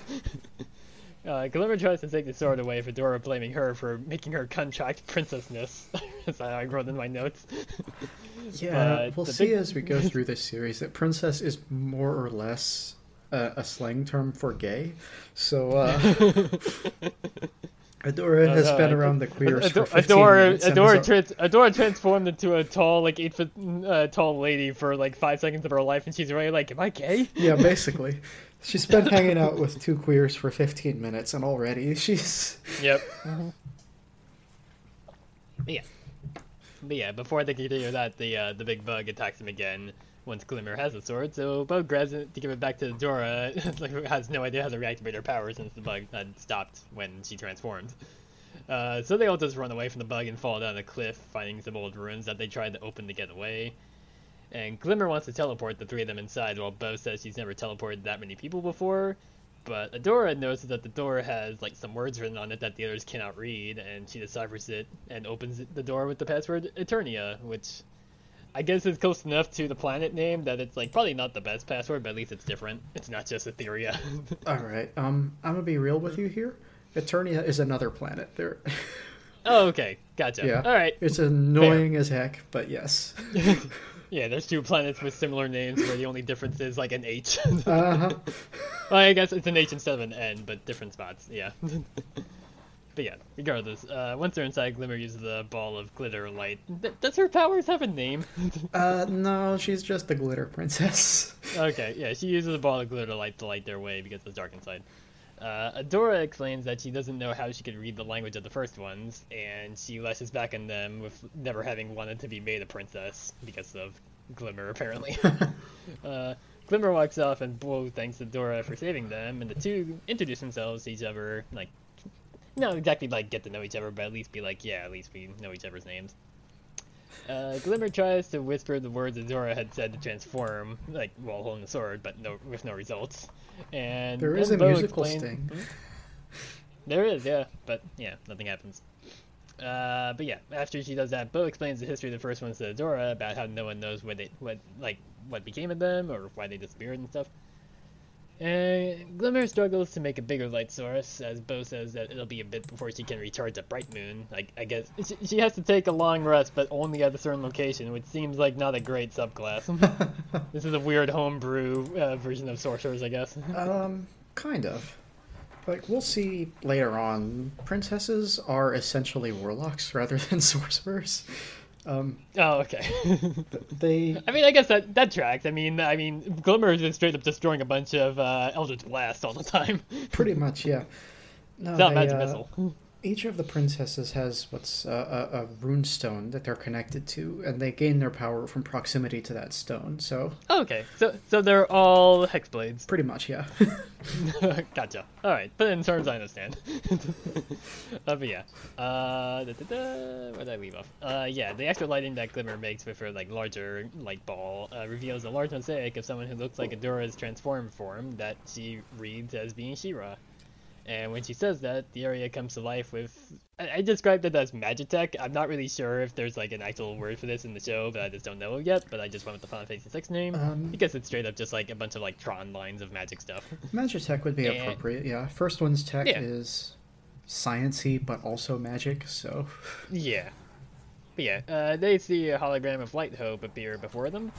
Uh, Glimmer tries to take the sword away, for Dora blaming her for making her contract princessness. That's how I wrote in my notes. Yeah, But we'll see big- as we go through this series that princess is more or less uh, a slang term for gay. So uh, Adora has no, been around the think- queers Ado- for 15 Adora, minutes. Adora, is- trans- Adora transformed into a tall, like eight foot uh, tall lady for like five seconds of her life, and she's already like, "Am I gay?" yeah, basically. She's been hanging out with two queers for 15 minutes, and already she's. Yep. But yeah. But yeah, before they continue that, the uh, the big bug attacks him again once Glimmer has the sword. So Bow grabs it to give it back to Dora, who has no idea how to reactivate her power since the bug had stopped when she transformed. Uh, so they all just run away from the bug and fall down a cliff, finding some old ruins that they tried to open to get away. And Glimmer wants to teleport the three of them inside, while Bow says she's never teleported that many people before. But Adora notices that the door has like some words written on it that the others cannot read, and she deciphers it and opens the door with the password Eternia, which I guess it's close enough to the planet name that it's like probably not the best password, but at least it's different. It's not just Etheria. Alright, um, I'm gonna be real with you here. Eternia is another planet. There. oh, okay, gotcha. Yeah. All right. It's annoying as heck, but yes. Yeah, there's two planets with similar names where the only difference is like an H. Uh huh. Well, I guess it's an H instead of an N, but different spots. Yeah. But yeah, regardless, uh, once they're inside, Glimmer uses the ball of glitter light. Th- does her powers have a name? Uh, no, she's just the glitter princess. okay, yeah, she uses a ball of glitter light to light their way because it's dark inside. Uh, Adora explains that she doesn't know how she could read the language of the first ones, and she lashes back on them with never having wanted to be made a princess because of Glimmer, apparently. uh, Glimmer walks off, and Bow thanks Adora for saving them, and the two introduce themselves to each other, like, not exactly like get to know each other, but at least be like, yeah, at least we know each other's names. Uh, Glimmer tries to whisper the words Adora had said to transform, like while holding the sword, but no, with no results. And There is a musical explains- sting. There is, yeah, but yeah, nothing happens. Uh, but yeah, after she does that, Bow explains the history of the first ones to Adora about how no one knows what they, what like what became of them or why they disappeared and stuff. And Glimmer struggles to make a bigger light source, as Bow says that it'll be a bit before she can recharge a bright moon. Like I guess she, she has to take a long rest, but only at a certain location, which seems like not a great subclass. this is a weird homebrew uh, version of sorcerers, I guess. Um, kind of. Like, we'll see later on, princesses are essentially warlocks rather than sorcerers. Um, oh, okay. they. I mean, I guess that that tracks. I mean, I mean, Glimmer is just straight up destroying a bunch of uh, Eldritch Blast all the time. Pretty much, yeah. No, It's not they, magic uh, missile. Each of the princesses has what's uh, a, a rune stone that they're connected to, and they gain their power from proximity to that stone. So, Okay, so so they're all hexblades. pretty much, yeah. gotcha. All right, but in terms I understand. uh, but yeah, uh, da, da, da, where did I leave off? Uh, yeah, the extra lighting that Glimmer makes with her like larger light ball uh, reveals a large mosaic of someone who looks like Adora's transformed form that she reads as being She-Ra. And when she says that, the area comes to life with. I, I described it as Magitech. I'm not really sure if there's like an actual word for this in the show, but I just don't know yet. But I just went with the Final Fantasy VI name Um, because it's straight up just like a bunch of like Tron lines of magic stuff. Magitech would be And- appropriate, yeah. First one's tech Yeah. is sciency, but also magic, so. Yeah. But yeah, uh, they see a hologram of Light Hope appear before them,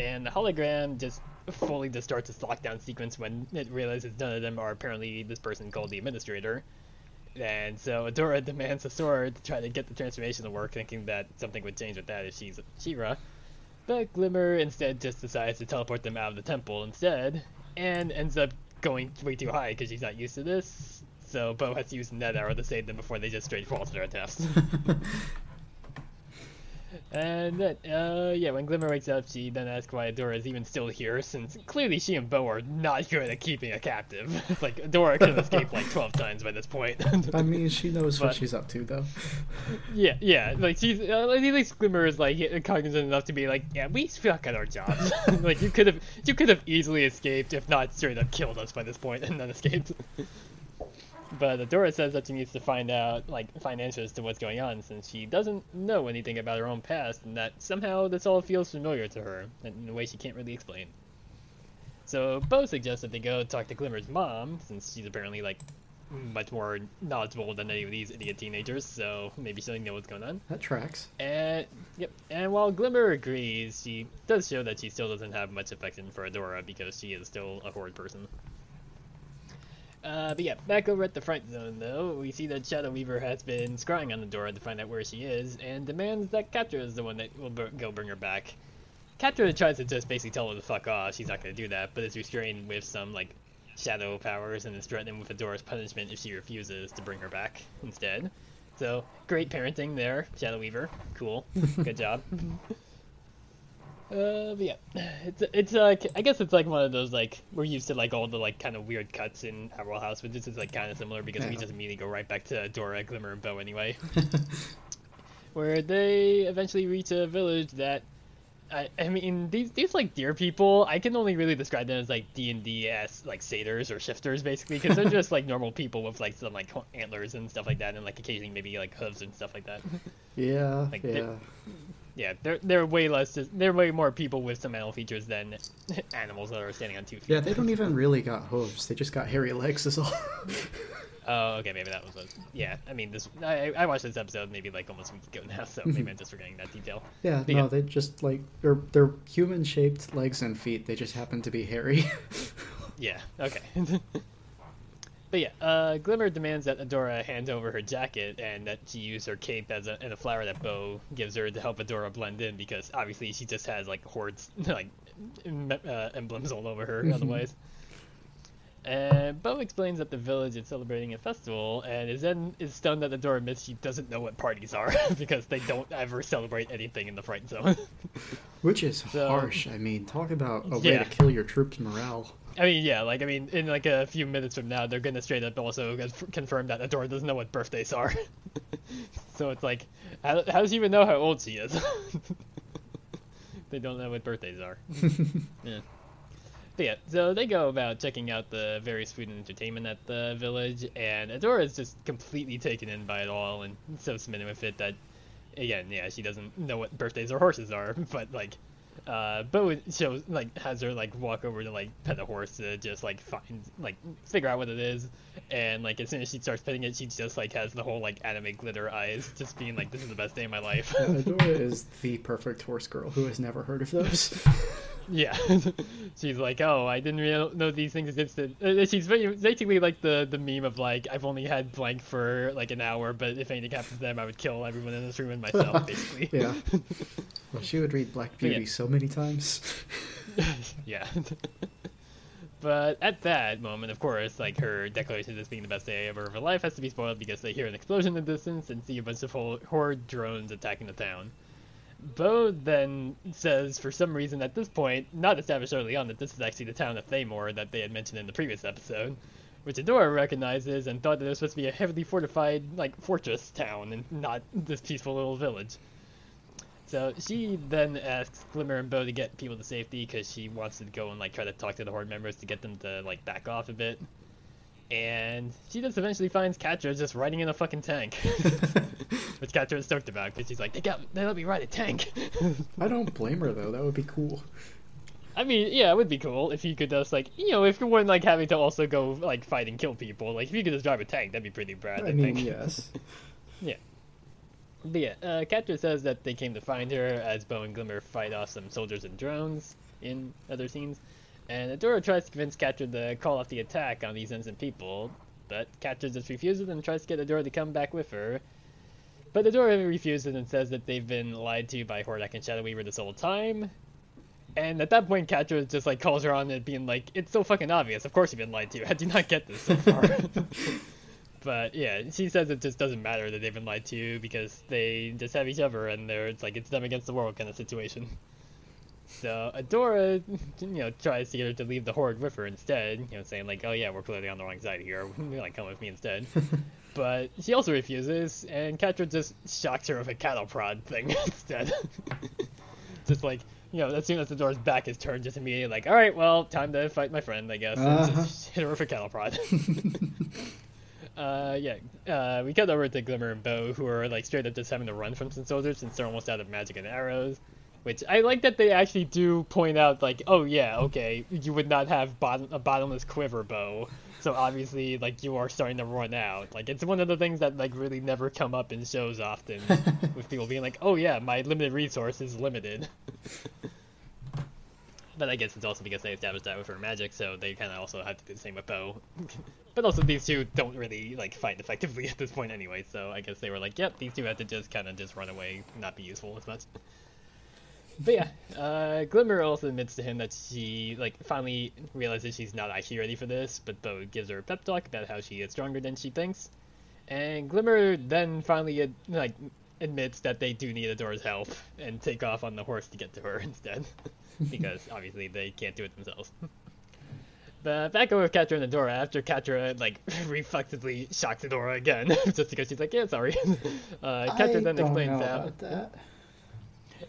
and the hologram just fully just starts its lockdown sequence when it realizes none of them are apparently this person called the Administrator. And so Adora demands a sword to try to get the transformation to work, thinking that something would change with that if she's She-Ra. But Glimmer instead just decides to teleport them out of the temple instead, and ends up going way too high because she's not used to this. So Bow has to use Net Arrow to save them before they just straight fall to their deaths. And then, uh, yeah, when Glimmer wakes up, she then asks why Adora is even still here, since clearly she and Bow are not good at keeping a captive. like, Adora could have escaped like 12 times by this point. I mean, she knows what she's up to, though. yeah, yeah, like, she's, uh, at least Glimmer is, like, cognizant enough to be like, yeah, we suck at our jobs. like, you could have, you could have easily escaped, if not straight up killed us by this point, and then escaped. But Adora says that she needs to find out, like, find answers to what's going on, since she doesn't know anything about her own past, and that somehow this all feels familiar to her, in a way she can't really explain. So Bow suggests that they go talk to Glimmer's mom, since she's apparently, like, much more knowledgeable than any of these idiot teenagers, so maybe she'll know what's going on. That tracks. And yep, and while Glimmer agrees, she does show that she still doesn't have much affection for Adora because she is still a horrid person. Uh, but yeah, back over at the fright zone though, we see that Shadow Weaver has been scrying on Adora to find out where she is, and demands that Catra is the one that will br- go bring her back. Catra tries to just basically tell her to fuck off, she's not gonna do that, but is restrained with some, like, shadow powers and is threatened with Adora's punishment if she refuses to bring her back instead. So, great parenting there, Shadow Weaver. Cool. Good job. Uh, but yeah, it's it's like I guess it's like one of those like we're used to like all the like kind of weird cuts in Owl House, but this is like kind of similar because we Yeah. just immediately go right back to Dora, Glimmer, and Bow anyway. Where they eventually reach a village that, I I mean these these like deer people I can only really describe them as like D and D as like satyrs or shifters basically because they're just like normal people with like some like antlers and stuff like that and like occasionally maybe like hooves and stuff like that. Yeah, Like, yeah. Yeah, they're they're way less. They're way more people with some animal features than animals that are standing on two feet. Yeah, they don't even really got hooves. They just got hairy legs, is all. Oh, okay, maybe that was what. Yeah, I mean, this. I, I watched this episode maybe like almost a week ago now, so maybe I'm just forgetting that detail. yeah, But no, yeah. they just like they're they're human shaped legs and feet. They just happen to be hairy. Yeah. Okay. But yeah, uh, Glimmer demands that Adora hand over her jacket and that she use her cape as a, and a flower that Bow gives her to help Adora blend in because obviously she just has like hordes like em- uh, emblems all over her otherwise. And Bow explains that the village is celebrating a festival, and is then is stunned that Adora admits she doesn't know what parties are because they don't ever celebrate anything in the fright zone. Which is So- harsh. I mean, talk about a way to kill your troops' morale. I mean, yeah, like I mean, in like a few minutes from now, they're gonna straight up also confirm that Adora doesn't know what birthdays are. so it's like, how, how does she even know how old she is? they don't know what birthdays are. yeah. But yeah, so they go about checking out the various food and entertainment at the village, and Adora is just completely taken in by it all and so smitten with it that, again, yeah, she doesn't know what birthdays or horses are, but like, uh, Bow shows like has her like walk over to like pet a horse to just like find like figure out what it is, and like as soon as she starts petting it, she just like has the whole like anime glitter eyes, just being like, "This is the best day of my life." Adora is the perfect horse girl who has never heard of those. Yeah, she's like, oh, I didn't really know these things existed. Uh, She's basically like the the meme of like, I've only had blank for like an hour, but if anything happens to them, I would kill everyone in this room and myself, basically. yeah. Well, she would read Black yeah. Beauty so many times. yeah. But at that moment, of course, like her declaration of this being the best day ever of her life has to be spoiled because they hear an explosion in the distance and see a bunch of hor- horde drones attacking the town. Bow then says, for some reason at this point, not established early on, that this is actually the town of Thaymor that they had mentioned in the previous episode, which Adora recognizes and thought that it was supposed to be a heavily fortified, like, fortress town and not this peaceful little village. So she then asks Glimmer and Bow to get people to safety because she wants to go and like try to talk to the horde members to get them to like back off a bit. And she just eventually finds Catra just riding in a fucking tank, which Catra is stoked about because she's like, they got they let me ride a tank. I don't blame her though. That would be cool. I mean, yeah, it would be cool if you could just like you know if you weren't like having to also go like fight and kill people. Like if you could just drive a tank, that'd be pretty rad. I, I mean, think. yes. But yeah, uh, Catra says that they came to find her as Bow and Glimmer fight off some soldiers and drones in other scenes. And Adora tries to convince Catra to call off the attack on these innocent people, but Catra just refuses and tries to get Adora to come back with her. But Adora refuses and says that they've been lied to by Hordak and Shadow Weaver this whole time. And at that point, Catra just like calls her on it, being like, "It's so fucking obvious. Of course you've been lied to. How do you not get this so far?" But yeah, she says it just doesn't matter that they've been lied to because they just have each other and they're it's like it's them against the world kind of situation. So Adora, you know, tries to get her to leave the horde with her instead, you know, saying like, "Oh yeah, we're clearly on the wrong side here. like, come with me instead." but she also refuses, and Catra just shocks her with a cattle prod thing instead. just like, you know, as soon as Adora's back is turned, just immediately like, "All right, well, time to fight my friend, I guess." Uh-huh. just hit her with a cattle prod. Uh, yeah, uh, we cut over to Glimmer and Bow, who are like straight up just having to run from some soldiers since they're almost out of magic and arrows. Which I like that they actually do point out, like, oh yeah, okay, you would not have bottom- a bottomless quiver bow, so obviously, like, you are starting to run out. Like, it's one of the things that like really never come up in shows often, with people being like, oh yeah, my limited resource is limited. But I guess it's also because they established that with her magic, so they kind of also have to do the same with bow. but also, these two don't really like fight effectively at this point anyway, so I guess they were like, "Yep, these two have to just kind of just run away, not be useful as much." But yeah, uh, Glimmer also admits to him that she like finally realizes she's not actually ready for this, but Bow gives her a pep talk about how she is stronger than she thinks, and Glimmer then finally ad- like admits that they do need Adora's help and take off on the horse to get to her instead, because obviously they can't do it themselves. But back over with Catra and Adora after Catra like reflexively shocks Adora again, just because she's like, yeah, sorry. Uh, Catra I then explains how. that.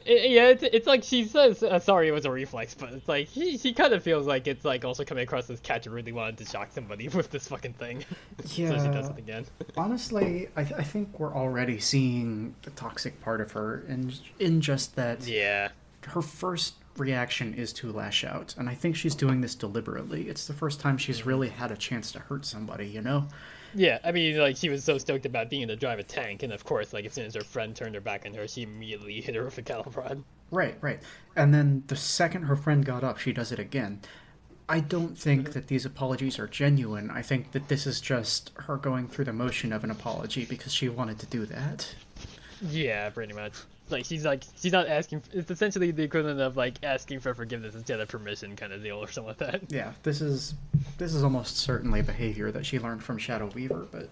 I- yeah, it's, it's like she says uh, sorry it was a reflex, but it's like he, she kind of feels like it's like also coming across as Catra really wanted to shock somebody with this fucking thing. so she does Yeah. it again. Honestly, I, th- I think we're already seeing the toxic part of her, and in just that Yeah. her first reaction is to lash out, and I think she's doing this deliberately. It's the first time she's really had a chance to hurt somebody, you know? Yeah, I mean, like, she was so stoked about being able to drive a tank, and of course, like, as soon as her friend turned her back on her, she immediately hit her with a cattle prod. Right, right. And then the second her friend got up, she does it again. I don't think mm-hmm. that these apologies are genuine. I think that this is just her going through the motion of an apology because she wanted to do that. Yeah, pretty much. Like, she's like, she's not asking, it's essentially the equivalent of, like, asking for forgiveness instead of permission kind of deal or something like that. Yeah, this is this is almost certainly behavior that she learned from Shadow Weaver, but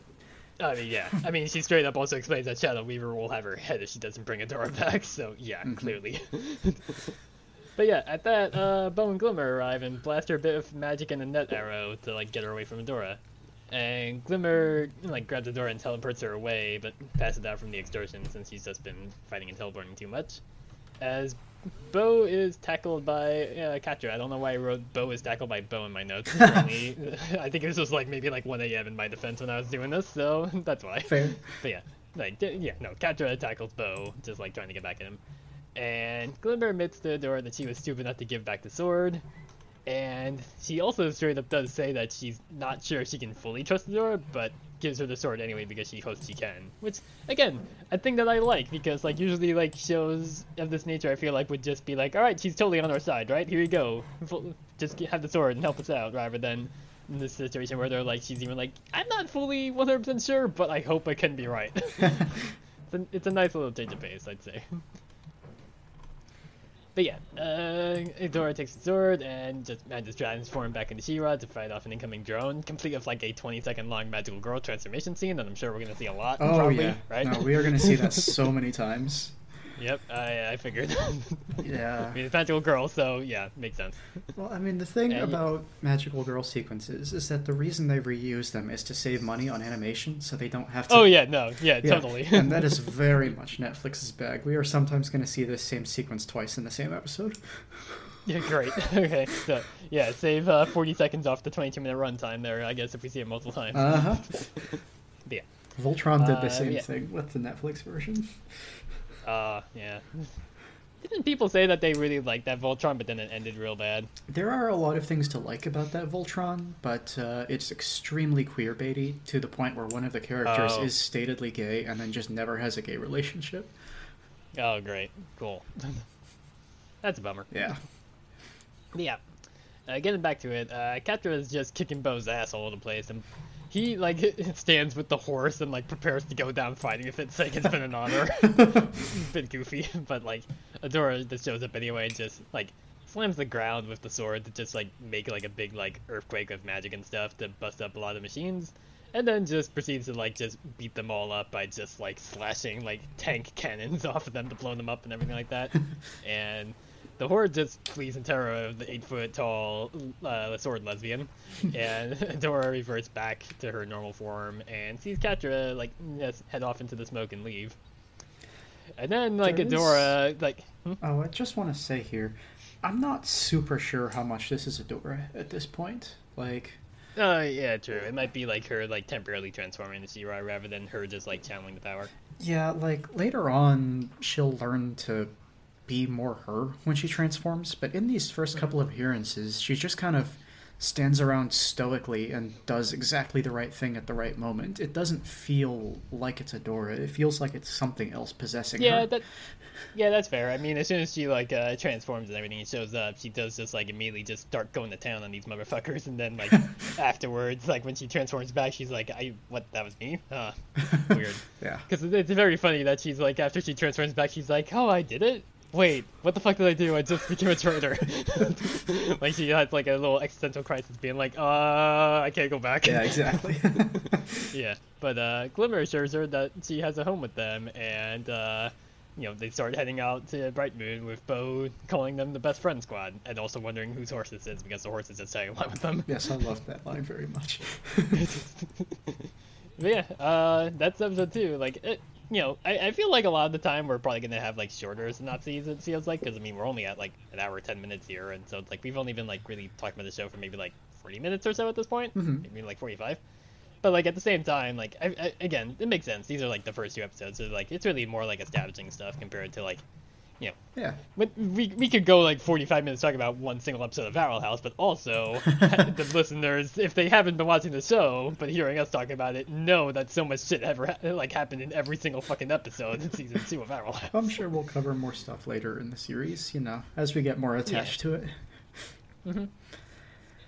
I mean, yeah. I mean, she straight up also explains that Shadow Weaver will have her head if she doesn't bring Adora back, so yeah, clearly. but yeah, at that, uh, Bow and Glimmer arrive and blast her a bit of magic and a net arrow to, like, get her away from Adora. And Glimmer, like, grabs the door and teleports her away, but passes out from the extortion since he's just been fighting and teleporting too much. As Bow is tackled by uh, Catra. I don't know why I wrote Bow is tackled by Bow in my notes. I think this was like maybe like 1 a.m. in my defense when I was doing this, so that's why. fair. But yeah, like yeah, no, Catra tackles Bow, just like trying to get back at him. And Glimmer admits to Adora that she was stupid enough to give back the sword. And she also straight up does say that she's not sure she can fully trust Adora, but gives her the sword anyway because she hopes she can. Which, again, a thing that I like because like usually like shows of this nature I feel like would just be like, all right, she's totally on our side, right? Here you go, just have the sword and help us out, rather than in this situation where they're like, she's even like, I'm not fully 100% sure, but I hope I can be right. it's, a, it's a nice little change of pace, I'd say. But yeah, uh, Adora takes the sword and just manages to transform back into She-Ra to fight off an incoming drone, complete with like a 20 second long magical girl transformation scene that I'm sure we're gonna see a lot. Oh probably, yeah, right? No, we are going to see that so many times. Yep, I, I figured. Yeah. I mean, it's magical girl, so yeah, makes sense. Well, I mean, the thing you- about magical girl sequences is that the reason they reuse them is to save money on animation, so they don't have to. Oh yeah, no, yeah, Yeah, totally. and that is very much Netflix's bag. We are sometimes going to see this same sequence twice in the same episode. yeah, great. okay, so yeah, save uh, 40 seconds off the 22 minute runtime there. I guess if we see it multiple times. Uh huh. yeah. Voltron did the Uh, same yeah. thing with the Netflix version. Uh, yeah. Didn't people say that they really liked that Voltron, but then it ended real bad? There are a lot of things to like about that Voltron, but uh, it's extremely queerbaity to the point where one of the characters Oh. is statedly gay and then just never has a gay relationship. Oh, great, cool. That's a bummer. Yeah. Yeah. Uh, getting back to it, uh, Catra is just kicking Bow's ass all over the place, and he like stands with the horse and like prepares to go down fighting if it's like it's been an honor. Bit goofy, but like Adora just shows up anyway and just like slams the ground with the sword to just like make like a big like earthquake of magic and stuff to bust up a lot of machines. And then just proceeds to like just beat them all up by just like slashing like tank cannons off of them to blow them up and everything like that. and the horde just flees in terror of the eight foot tall uh, sword lesbian, and Dora reverts back to her normal form and sees Catra like head off into the smoke and leave. And then like There is- Adora like hmm? Oh, I just want to say here, I'm not super sure how much this is Adora at this point. Like, Oh yeah, true. It might be like her like temporarily transforming into She-Ra rather than her just like channeling the power. yeah, like later on, she'll learn to be more her when she transforms, but in these first couple of appearances, she just kind of stands around stoically and does exactly the right thing at the right moment. It doesn't feel like it's Adora. It feels like it's something else possessing Yeah, her. that. Yeah, that's fair. I mean, as soon as she like uh, transforms and everything, and shows up, she does just like immediately just start going to town on these motherfuckers, and then like afterwards, like when she transforms back, she's like, "I what? That was me? Huh? Weird." yeah. Because it's very funny that she's like, after she transforms back, she's like, "Oh, I did it." Wait, what the fuck did I do? I just became a traitor. like she had like a little existential crisis, being like, "Uh, I can't go back." Yeah, exactly. Yeah, but uh, Glimmer assures her that she has a home with them, and uh, you know they start heading out to Bright Moon with Bow calling them the best friend squad, and also wondering whose horse this is because the horse is just hanging along with them. yes, I love that line very much. But yeah, uh, that's episode two. Like, it, you know, I, I feel like a lot of the time we're probably gonna have like shorter synopses. It feels like because I mean we're only at like an hour ten minutes here, and so it's like we've only been like really talking about the show for maybe like forty minutes or so at this point, Mhm. maybe like forty five. But like at the same time, like I, I, again, it makes sense. These are like the first two episodes, so like it's really more like establishing stuff compared to like, you know, Yeah. but we, we could go like 45 minutes talking about one single episode of Barrel House, but also the listeners, if they haven't been watching the show but hearing us talking about it, know that so much shit ever ha- like happened in every single fucking episode in season two of Barrel House. I'm sure we'll cover more stuff later in the series, you know, as we get more attached to it.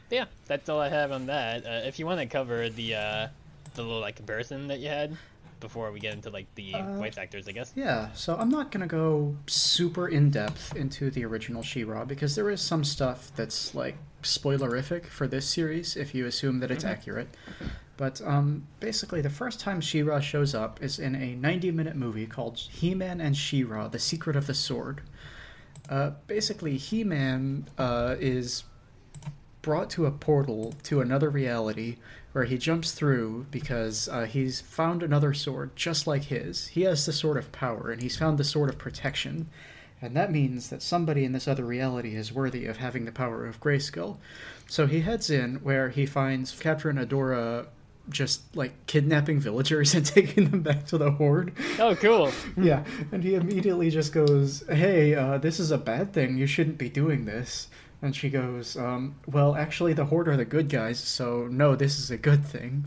yeah, that's all I have on that. Uh, if you want to cover the uh, the little like comparison that you had before we get into like the Uh, voice actors, I guess. Yeah, so I'm not going to go super in depth into the original She-Ra because there is some stuff that's like spoilerific for this series if you assume that it's accurate. But um, basically, the first time She-Ra shows up is in a 90-minute movie called He-Man and She-Ra: The Secret of the Sword. Uh, basically, He-Man uh, is brought to a portal to another reality where he jumps through because uh, he's found another sword just like his. He has the sword of power and he's found the sword of protection. And that means that somebody in this other reality is worthy of having the power of Grayskull. So he heads in where he finds and Adora just like kidnapping villagers and taking them back to the Horde. Oh, cool. Yeah, and he immediately just goes, "Hey, uh, this is a bad thing. You shouldn't be doing this." And she goes, um, "Well, actually, the Horde are the good guys, so no, this is a good thing."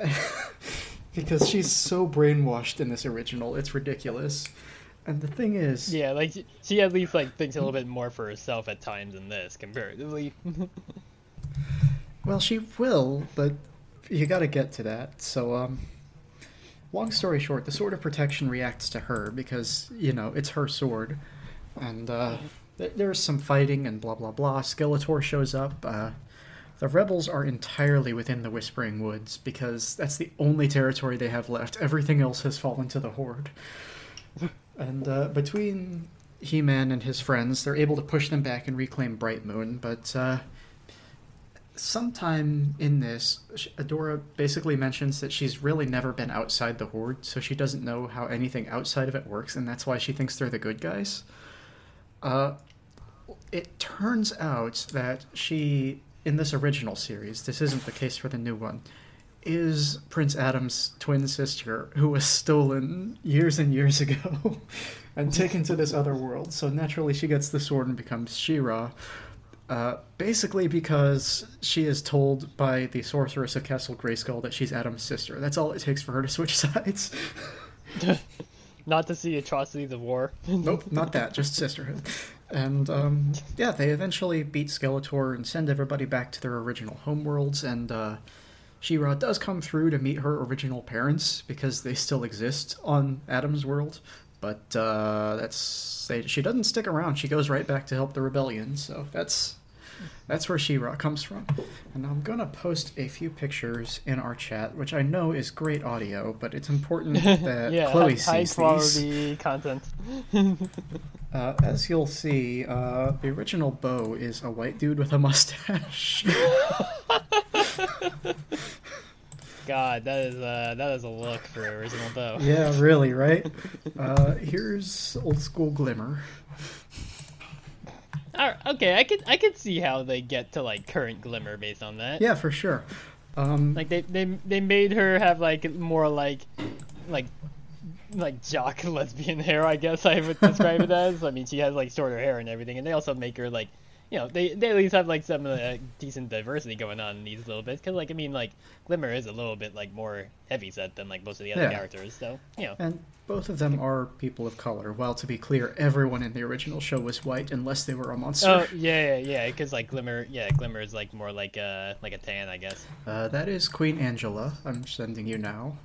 because she's so brainwashed in this original, it's ridiculous. And the thing is, Yeah, like she- at least like thinks a little bit more for herself at times in this comparatively. Well, she will, but you got to get to that. So, um, long story short, the Sword of Protection reacts to her because you know it's her sword, and uh, there's some fighting and blah blah blah. Skeletor shows up. Uh, the rebels are entirely within the Whispering Woods because that's the only territory they have left. Everything else has fallen to the Horde. and uh, between He-Man and his friends, they're able to push them back and reclaim Bright Moon. But uh, sometime in this, Adora basically mentions that she's really never been outside the Horde, so she doesn't know how anything outside of it works, and that's why she thinks they're the good guys. Uh, it turns out that she, in this original series, this isn't the case for the new one, is Prince Adam's twin sister who was stolen years and years ago and taken to this other world. So naturally, she gets the sword and becomes She-Ra. Uh, basically, because she is told by the sorceress of Castle Grayskull that she's Adam's sister. That's all it takes for her to switch sides. Not to see atrocities of war. Nope, not that, just sisterhood. And um, yeah, they eventually beat Skeletor and send everybody back to their original homeworlds. And uh, She-Ra does come through to meet her original parents because they still exist on Adam's world. But uh, that's they, she doesn't stick around. She goes right back to help the rebellion. So that's that's where She-Ra comes from. And I'm gonna post a few pictures in our chat, which I know is great audio, but it's important that yeah, Chloe high sees these. quality content. Uh, as you'll see, uh, the original Bow is a white dude with a mustache. God, that is uh, that is a look for original Bow. yeah, really, right? Uh, here's old school Glimmer. Alright, okay, I could I could see how they get to like current glimmer based on that. Yeah, for sure. Um, Like they they they made her have like more like like like jock lesbian hair, I guess I would describe it as. I mean, she has like shorter hair and everything, and they also make her like, you know, they they at least have like some uh, decent diversity going on in these little bits. Cause like I mean, like Glimmer is a little bit like more heavy set than like most of the other Yeah. characters, so you know. and both of them are people of color. While to be clear, everyone in the original show was white unless they were a monster. Oh yeah, yeah, yeah. Because like Glimmer, yeah, Glimmer is like more like a like a tan, I guess. Uh, that is Queen Angela. I'm sending you now.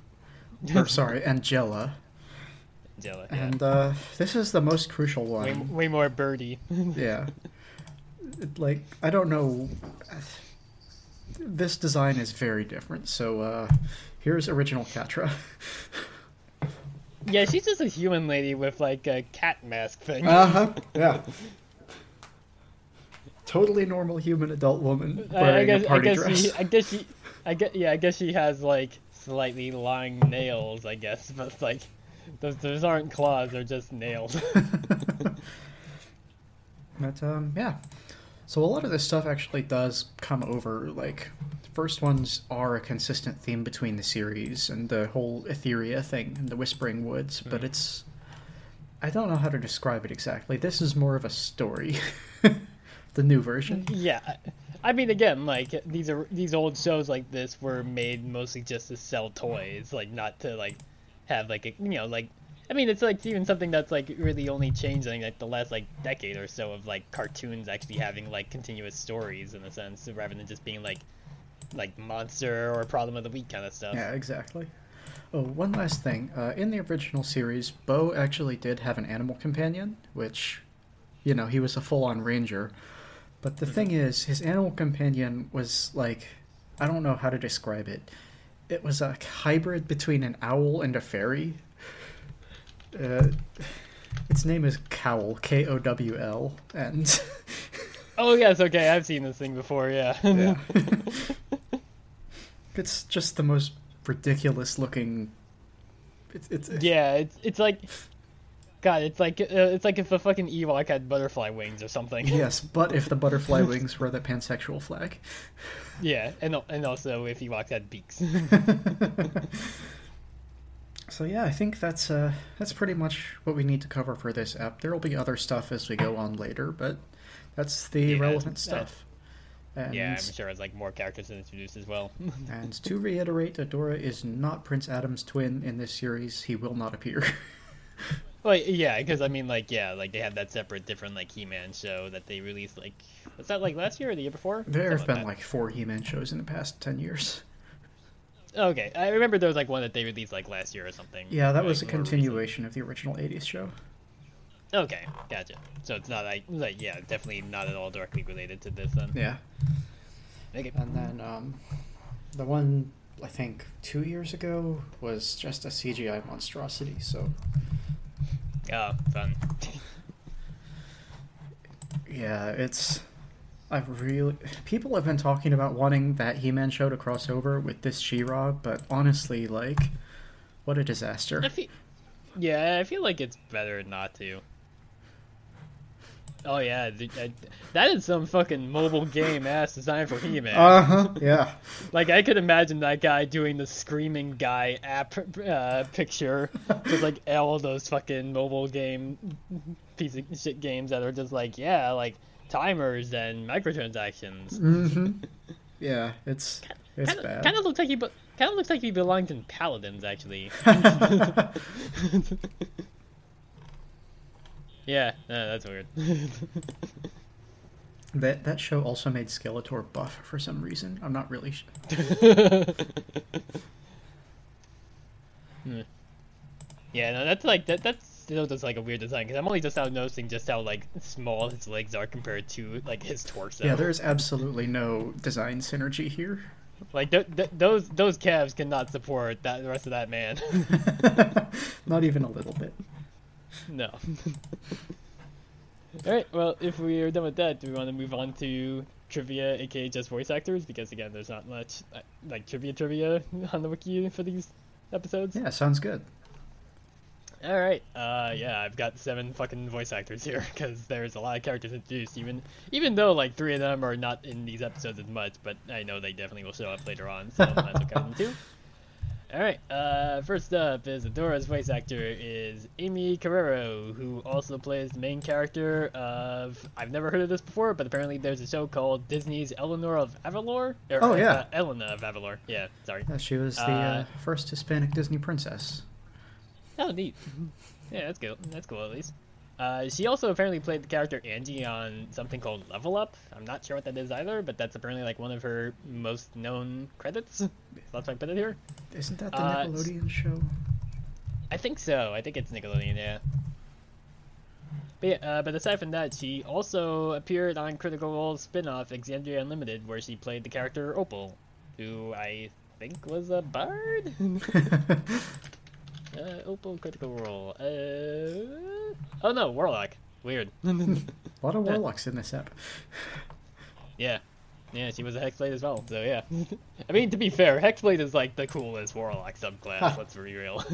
Or sorry, Angella. Jella, yeah. And uh, this is the most crucial one. way, way more birdie. Yeah. It, like, I don't know. This design is very different. So, uh, here's original Catra. yeah, she's just a human lady with like a cat mask thing. Uh huh. Yeah. Totally normal human adult woman I, I wearing guess a I party guess dress. she I guess she I guess yeah I guess she has like slightly long nails I guess but like those those aren't claws they're just nails. But um, yeah. So a lot of this stuff actually does come over. Like, the first ones are a consistent theme between the series and the whole Etheria thing and the Whispering Woods, but Mm. it's. I don't know how to describe it exactly. This is more of a story. the new version. yeah, I mean again like these are these old shows like this were made mostly just to sell toys like not to like have like a you know like. I mean, it's like even something that's like really only changed in like the last like decade or so of like cartoons actually having like continuous stories in a sense, rather than just being like like monster or problem of the week kind of stuff. Yeah, exactly. Oh, one last thing. Uh, in the original series, Bow actually did have an animal companion, which, you know, he was a full on ranger. But the thing is, his animal companion was like, I don't know how to describe it. It was a hybrid between an owl and a fairy. Uh, its name is Cowl, K O W L, and Oh yes, okay, I've seen this thing before. Yeah. yeah, it's just the most ridiculous looking. It's, it's yeah, it's it's like, God, it's like uh, it's like if a fucking Ewok had butterfly wings or something. Yes, but if the butterfly wings were the pansexual flag. yeah, and and also if Ewoks had beaks. So yeah, I think that's uh that's pretty much what we need to cover for this app. There will be other stuff as we go on later, but that's the Yeah, relevant stuff. And, yeah, I'm sure it's like more characters introduced as well. and to reiterate, Adora is not Prince Adam's twin in this series. He will not appear. like yeah, because I mean like yeah, like they had that separate different like He-Man show that they released like was that like last year or the year before? there have been like like four He-Man shows in the past ten years. That. okay, I remember there was like one that they released like last year or something. Yeah, that like, was a more recent. continuation of the original '80s show. Okay, gotcha. So it's not like like yeah, definitely not at all directly related to this then. Yeah. Okay. And then um, the one I think two years ago was just a CGI monstrosity. So Oh, fun. yeah, it's. I've really people have been talking about wanting that He-Man show to cross over with this She-Ra, but honestly, like, what a disaster. I feel, yeah, I feel like it's better not to. Oh yeah, th- I- that is some fucking mobile game ass designed for He-Man. Uh huh. Yeah. Like I could imagine that guy doing the screaming guy app uh, picture, just like all those fucking mobile game piece of shit games that are just like yeah, like timers and microtransactions. Mm-hmm. Yeah, it's it's Kind of, bad. kind of looks like he, be- kind of looks like he belongs in Paladins actually. yeah, uh, that's weird. That that show also made Skeletor buff for some reason. I'm not really. Sh- Hmm. Yeah, no, that's like that. That's still just like a weird design because I'm only just now noticing just how like small his legs are compared to like his torso. yeah, there's absolutely no design synergy here. like th- th- those those calves cannot support that the rest of that man. not even a little bit. no. All right. Well, if we are done with that, do we want to move on to trivia, aka just voice actors? Because again, there's not much uh, like trivia trivia on the wiki for these episodes. Yeah, sounds good. All right. Uh, yeah, I've got seven fucking voice actors here because there's a lot of characters introduced. Even even though like three of them are not in these episodes as much, but I know they definitely will show up later on. So might as well count them too. All right. Uh, first up is Adora's voice actor is Aimee Carrero, who also plays the main character of I've never heard of this before, but apparently there's a show called Disney's Eleanor of Avalor. Or, Oh, yeah. uh, Elena of Avalor. Yeah. Sorry. Yeah, she was the Uh, uh, first Hispanic Disney princess. Oh, neat. Yeah, that's cool. That's cool at least. Uh, she also apparently played the character Angie on something called Level Up. I'm not sure what that is either, but that's apparently like one of her most known credits. So that's why I put it here. Isn't that the uh, Nickelodeon show? I think so. I think it's Nickelodeon, yeah. But yeah, uh, but aside from that, she also appeared on Critical Role's spin-off Exandria Unlimited, where she played the character Opal, who I think was a bard. uh, Opal Critical Role. Uh... Oh no, Warlock. Weird. a lot of warlocks in this app. yeah. Yeah, she was a Hexblade as well, so yeah. I mean, to be fair, Hexblade is like the coolest Warlock subclass, let's be real.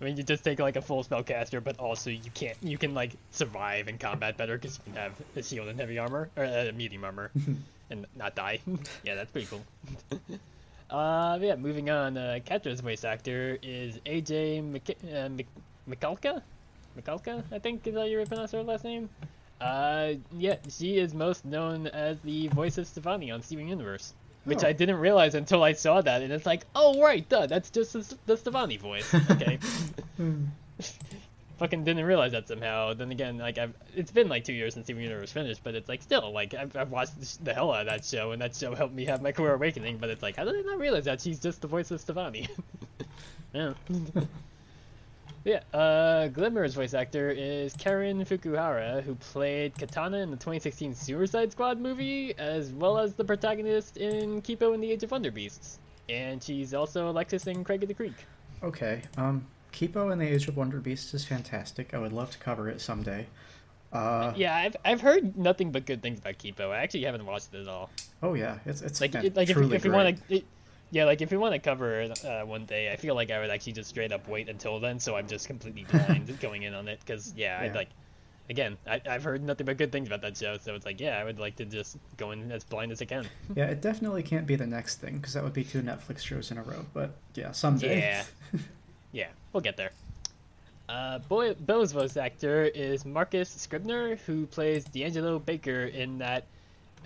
I mean, you just take like a full spellcaster, but also you can't, you can like survive in combat better because you can have a shield and heavy armor, or uh, medium armor, and not die. yeah, that's pretty cool. Uh, yeah, moving on, uh, Catra's voice actor is AJ Mc- uh, Mc- Mikalka? Mikalka, I think is how you would pronounce her last name. Uh, yeah, she is most known as the voice of Stevonnie on Steven Universe, which Oh. I didn't realize until I saw that, and it's like, oh right, duh, that's just the, the Stevonnie voice. Okay. Fucking didn't realize that somehow. Then again, like I've, it's been like two years since Steven Universe finished, but it's like still like I've, I've watched the, hell out of that show, and that show helped me have my career awakening. But it's like, how did I not realize that she's just the voice of Stevonnie? yeah. Yeah, uh, Glimmer's voice actor is Karen Fukuhara, who played Katana in the 2016 Suicide Squad movie, as well as the protagonist in Kipo and the Age of Wonder Beasts. And she's also Alexis in Craig of the Creek. Okay, um, Kipo and the Age of Wonder Beasts is fantastic. I would love to cover it someday. Uh, Yeah, I've, I've heard nothing but good things about Kipo. I actually haven't watched it at all. oh yeah, it's it's Like, it, like if, if you want to, yeah, like if you want to cover uh, one day, I feel like I would actually just straight up wait until then, so I'm just completely blind going in on it. Because yeah, I'd like, again, I, I've heard nothing but good things about that show, so it's like, yeah, I would like to just go in as blind as I can. Yeah, it definitely can't be the next thing because that would be two Netflix shows in a row. But yeah, someday. Yeah. Yeah, we'll get there. Uh, Boy, Bow's voice actor is Marcus Scribner, who plays D'Angelo Baker in that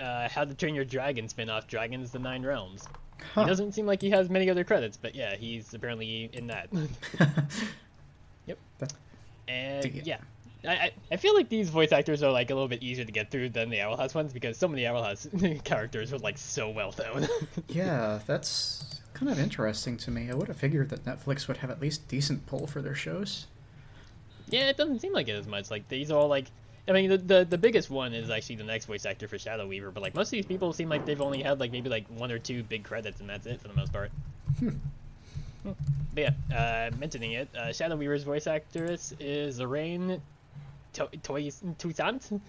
uh, How to Train Your Dragon spin-off, Dragons: The Nine Realms. Huh. He doesn't seem like he has many other credits, but yeah, he's apparently in that. Yep. And yeah, I, I I feel like these voice actors are like a little bit easier to get through than the Owl House ones because so many Owl House characters are like so well known. yeah, that's kind of interesting to me. I would have figured that Netflix would have at least decent pull for their shows. Yeah, it doesn't seem like it as much. Like these are all like, I mean, the, the the biggest one is actually the next voice actor for Shadow Weaver, but like most of these people seem like they've only had like maybe like one or two big credits, and that's it for the most part. Hmm. But yeah, uh, mentioning it, uh, Shadow Weaver's voice actress is Lorraine Toussaint,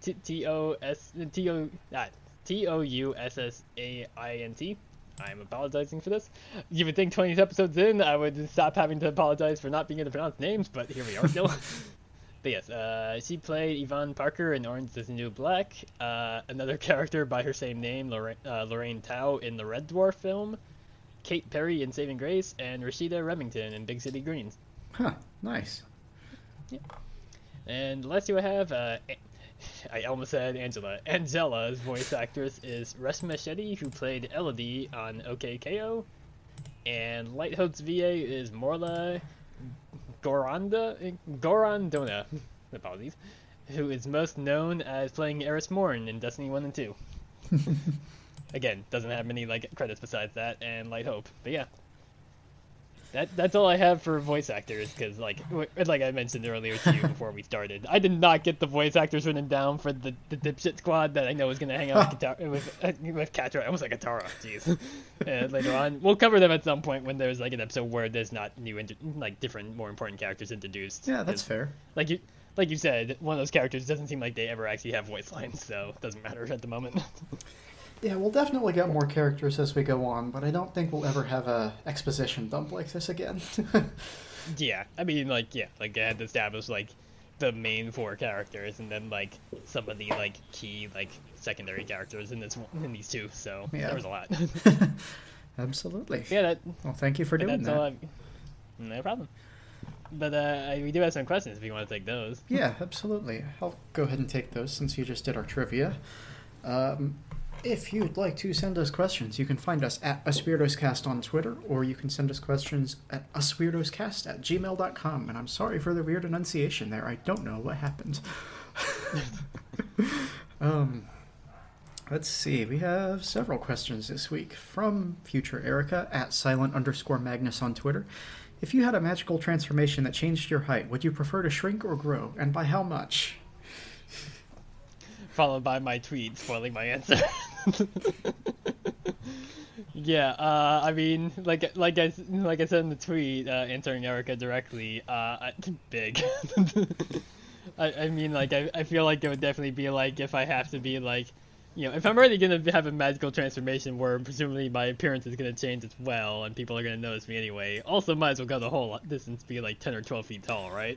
T T O S T O ah, T O U S S A I N T. I'm apologizing for this. You would think 20 episodes in, I would stop having to apologize for not being able to pronounce names, but here we are still. but yes, uh, she played Yvonne Parker in Orange is the New Black, uh, another character by her same name, Lorraine, uh, Lorraine Tao, in the Red Dwarf film, Kate Perry in Saving Grace, and Rashida Remington in Big City Greens. Huh. Nice. And the last two I have, uh, I almost said Angela. Angella's voice actress is Reshma Shetty, who played Elodie on OKKO. And Light Hope's VA is Morla Goranda, Gorrondona, apologies, who is most known as playing Eris Morn in Destiny 1 and 2. Again, doesn't have many like credits besides that and Light Hope. But yeah. That, that's all I have for voice actors, because like like I mentioned earlier to you before we started, I did not get the voice actors written down for the, the dipshit squad that I know is gonna hang out with Katara, with uh, with Catra. I almost like Katara, jeez. and later on, we'll cover them at some point when there's like an episode where there's not new, inter- like different, more important characters introduced. Yeah, that's fair. Like you, like you said, one of those characters doesn't seem like they ever actually have voice lines, so it doesn't matter at the moment. Yeah, we'll definitely get more characters as we go on, but I don't think we'll ever have a exposition dump like this again. Yeah, I mean, like, yeah, like I had to establish like the main four characters, and then like some of the like key like secondary characters in this one, in these two. So Yeah. there was a lot. Absolutely. yeah, that Well, thank you for doing that. No problem. But uh, we do have some questions if you want to take those. Yeah, absolutely. I'll go ahead and take those since you just did our trivia. Um, if you'd like to send us questions, you can find us at UsWeirdosCast on Twitter, or you can send us questions at usweirdoscast at gmail.com. And I'm sorry for the weird enunciation there. I don't know what happened. um, let's see. We have several questions this week from future Erica at silent underscore Magnus on Twitter. If you had a magical transformation that changed your height, would you prefer to shrink or grow, and by how much? Followed by my tweet spoiling my answer. yeah, uh, I mean, like like I like I said in the tweet, uh, answering Erica directly, uh, I- big. I, I mean, like I, I feel like it would definitely be like if I have to be like, you know, if I'm already gonna have a magical transformation where presumably my appearance is gonna change as well, and people are gonna notice me anyway. Also, might as well go the whole distance, be like ten or twelve feet tall, right?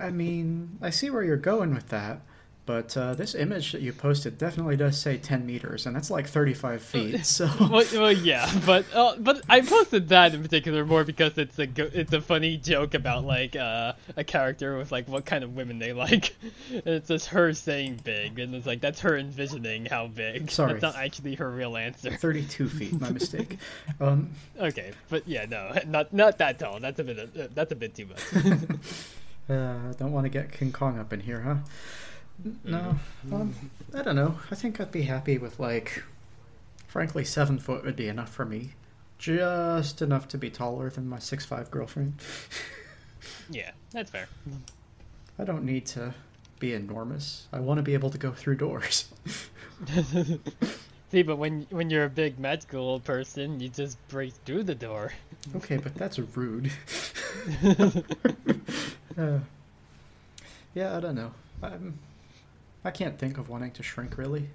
I mean, I see where you're going with that, but uh, this image that you posted definitely does say 10 meters, and that's like 35 feet, so. well, well, yeah, but uh, but I posted that in particular more because it's a go- it's a funny joke about like uh, a character with like what kind of women they like. And it's just her saying big, and it's like that's her envisioning how big. Sorry. that's not actually her real answer. 32 feet, my mistake. Um, Okay, but yeah, no, not not that tall. That's a bit uh, that's a bit too much. uh, don't want to get King Kong up in here, huh? No, um, I don't know. I think I'd be happy with like, frankly, seven foot would be enough for me. Just enough to be taller than my six five girlfriend. yeah, that's fair. I don't need to be enormous. I want to be able to go through doors. See, but when when you're a big magical person, you just break through the door. Okay, but that's rude. Uh, yeah, I don't know. I'm, I can't think of wanting to shrink really,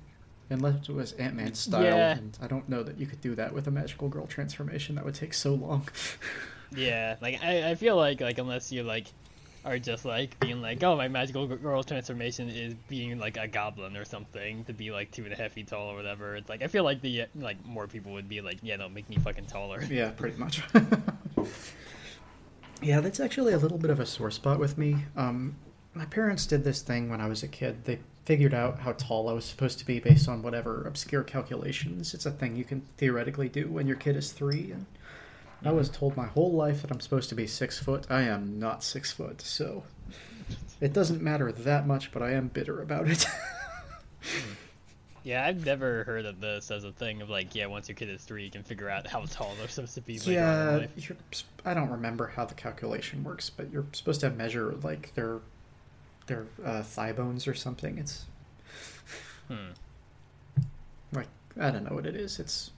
unless it was Ant Man style. Yeah. And I don't know that you could do that with a magical girl transformation. That would take so long. Yeah, like I, I feel like like unless you like are just like being like, oh, my magical girl transformation is being like a goblin or something to be like two and a half feet tall or whatever. It's like I feel like the like more people would be like, yeah, no, make me fucking taller. yeah, pretty much. yeah, that's actually a little bit of a sore spot with me. Um, my parents did this thing when I was a kid. They figured out how tall I was supposed to be based on whatever obscure calculations. It's a thing you can theoretically do when your kid is three. And I was told my whole life that I'm supposed to be six foot. I am not six foot, so it doesn't matter that much. But I am bitter about it. Yeah, I've never heard of this as a thing of like, yeah, once your kid is three, you can figure out how tall they're supposed to be. later on in Yeah, I don't remember how the calculation works, but you're supposed to measure like their their uh, thigh bones or something. It's Hmm. like I don't know what it is. It's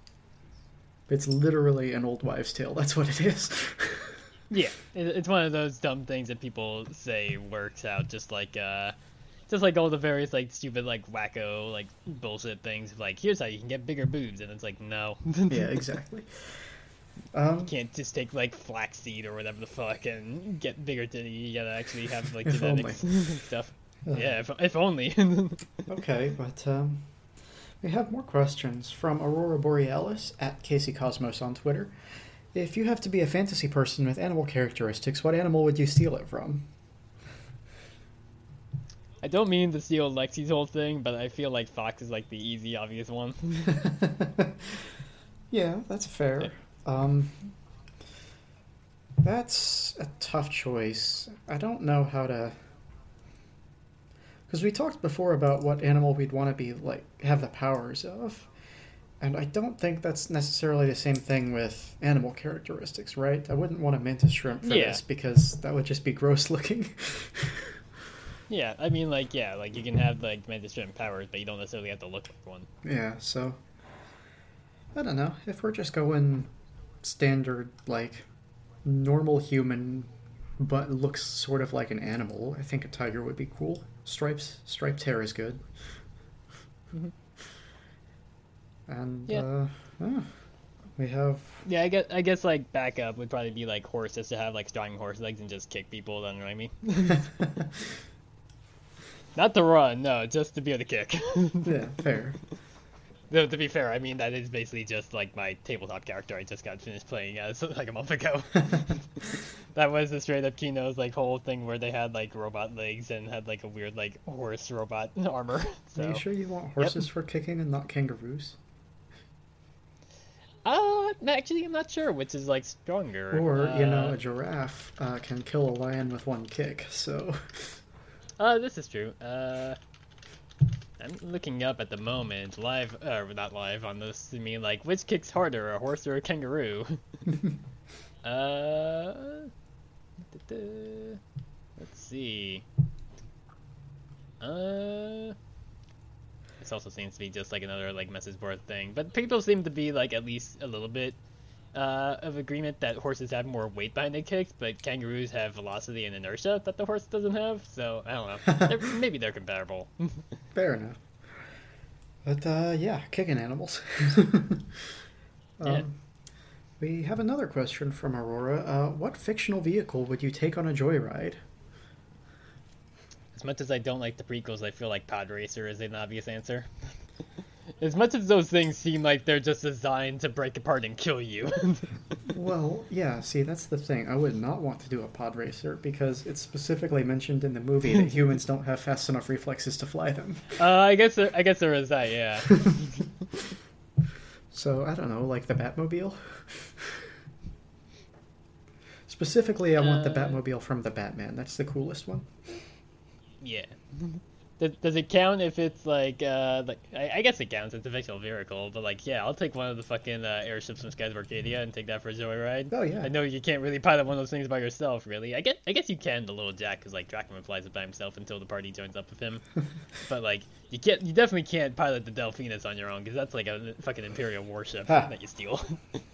it's literally an old wives' tale. That's what it is. Yeah, it's one of those dumb things that people say works out, just like uh, just like all the various like stupid like wacko like bullshit things. Like here's how you can get bigger boobs, and it's like no, yeah, exactly. Um, you can't just take like flaxseed or whatever the fuck and get bigger titty. You gotta actually have like genetics and stuff. Ugh. Yeah, if, if only. Okay, but um, we have more questions from Aurora Borealis at Casey Cosmos on Twitter. If you have to be a fantasy person with animal characteristics, what animal would you steal it from? I don't mean to steal Lexi's whole thing, but I feel like Fox is like the easy, obvious one. yeah, that's fair. Um, that's a tough choice. I don't know how to. Because we talked before about what animal we'd want to be like have the powers of, and I don't think that's necessarily the same thing with animal characteristics, right? I wouldn't want a mantis shrimp for Yeah. this because that would just be gross looking. yeah, I mean like yeah, like you can have like mantis shrimp powers, but you don't necessarily have to look like one. Yeah, so I don't know. If we're just going standard like normal human but looks sort of like an animal, I think a tiger would be cool. Stripes striped hair is good. Mhm. And Yeah. uh oh, we have Yeah, I guess I guess like backup would probably be like horses to have like strong horse legs and just kick people that annoy me. Not to run, no, just to be able to kick. yeah, fair. Though to be fair, I mean that is basically just like my tabletop character I just got finished playing as like a month ago. that was the straight up Kino's like whole thing where they had like robot legs and had like a weird like horse robot armor. So Are you sure you want horses for kicking and not kangaroos? uh actually I'm not sure which is like stronger. Or, you know, Uh, a giraffe uh, can kill a lion with one kick, so Uh, this is true. Uh, I'm looking up at the moment, live, uh, not live on this. I mean, like, which kicks harder, a horse or a kangaroo? uh, da-da. let's see. Uh, this also seems to be just like another like message board thing, but people seem to be like at least a little bit uh, of agreement that horses have more weight behind their kicks, but kangaroos have velocity and inertia that the horse doesn't have. So I don't know. They're, maybe they're comparable. Fair enough. But uh, yeah, kicking animals. Yeah. um, we have another question from Aurora. Uh, what fictional vehicle would you take on a joyride? As much as I don't like the prequels, I feel like Pod Racer is an obvious answer. As much as those things seem like they're just designed to break apart and kill you. Well, yeah, see, that's the thing. I would not want to do a pod racer because it's specifically mentioned in the movie that humans don't have fast enough reflexes to fly them. uh, I guess there, I guess there is that, yeah. So, I don't know, like the Batmobile? Specifically, I want the Uh, Batmobile from the Batman. That's the coolest one. Yeah. Does, does it count if it's like, uh, like I, I guess it counts. It's a fictional vehicle, but like, yeah, I'll take one of the fucking uh, airships from Skies of Arcadia and take that for a joyride. Oh, yeah. I know you can't really pilot one of those things by yourself, really. I guess I guess you can the little Jack, because like Drachma flies it by himself until the party joins up with him. but like, you can't, you definitely can't pilot the Delphinus on your own, because that's like a fucking Imperial warship Ha. that you steal.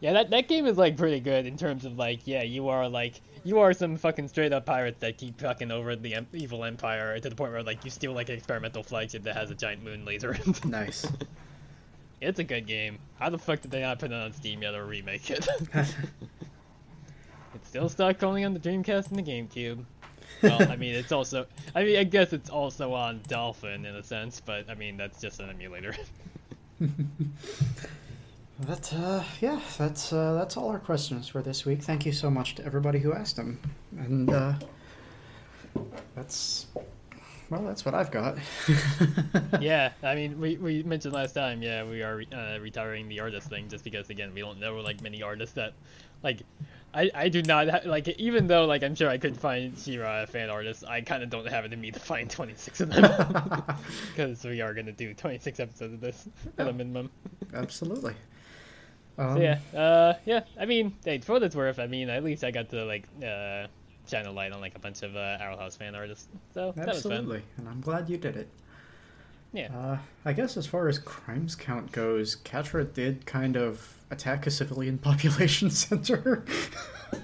yeah, that that game is like pretty good in terms of like, yeah, you are like you are some fucking straight up pirates that keep fucking over the em- evil empire to the point where like you steal like an experimental flagship that has a giant moon laser. Nice. it's a good game. How the fuck did they not put it on Steam yet or remake it? it's still stuck only on the Dreamcast and the GameCube. Well, I mean, it's also. I mean, I guess it's also on Dolphin in a sense, but I mean, that's just an emulator. But uh, yeah, that's uh, that's all our questions for this week. Thank you so much to everybody who asked them, and uh, that's well, that's what I've got. yeah, I mean, we, we mentioned last time, yeah, we are uh, retiring the artist thing just because, again, we don't know like many artists that, like, I, I do not ha- like even though like I'm sure I could find She-Ra fan artists, I kind of don't have it in me to find 26 of them because we are gonna do 26 episodes of this at a minimum. Absolutely. So Um, yeah, uh, yeah. I mean, hey, for what it's worth, I mean, at least I got to like uh, shine a light on like a bunch of uh, Owl House fan artists. So that was fun. Absolutely, and I'm glad you did it. Yeah. Uh, I guess as far as crimes count goes, Catra did kind of attack a civilian population center.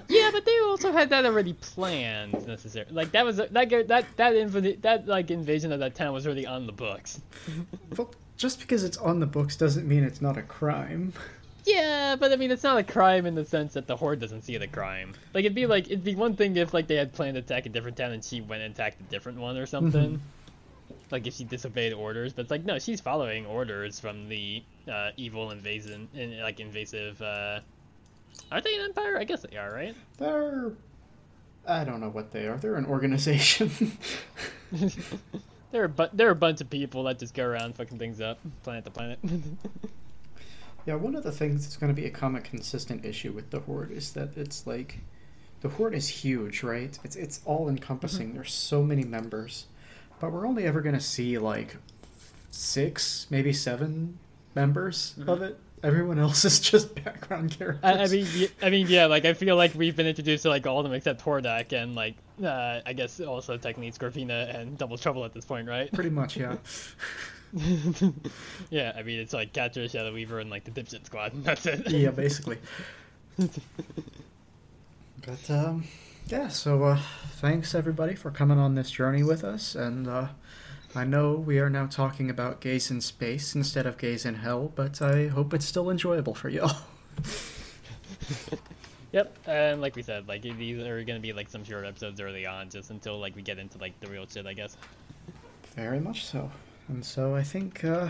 Yeah, but they also had that already planned necessarily. Like that was that that that that, inv- that like invasion of that town was already on the books. well, just because it's on the books doesn't mean it's not a crime. Yeah, but I mean, it's not a crime in the sense that the horde doesn't see it a crime. Like it'd be like it'd be one thing if like they had planned to attack a different town and she went and attacked a different one or something. like if she disobeyed orders, but it's like no, she's following orders from the uh, evil invasion, in, like invasive. Uh... Are they an empire? I guess they are, right? They're. I don't know what they are. They're an organization. There are but there are a bunch of people that just go around fucking things up, planet to planet. yeah, one of the things that's going to be a common consistent issue with the Horde is that it's like. The Horde is huge, right? It's, it's all encompassing. There's so many members. But we're only ever going to see like six, maybe seven members of it. Everyone else is just background characters. I, I mean, I mean, yeah. Like, I feel like we've been introduced to like all of them except Hordak and like, uh, I guess also technically Scorpia and Double Trouble at this point, right? Pretty much, yeah. yeah, I mean, it's like Catra, Shadow Weaver, and like the Dipshit Squad. and That's it. yeah, basically. but um, yeah. So uh, thanks everybody for coming on this journey with us, and uh, I know we are now talking about gays in space instead of gays in hell, but I hope it's still enjoyable for y'all. Yep, and like we said, like these are gonna be like some short episodes early on, just until like we get into like the real shit, I guess. Very much so. And so I think uh,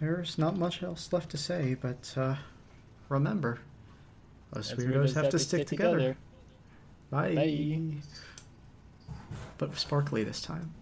there's not much else left to say, but uh, remember, us As weirdos have to stick together. Bye. Bye. But sparkly this time.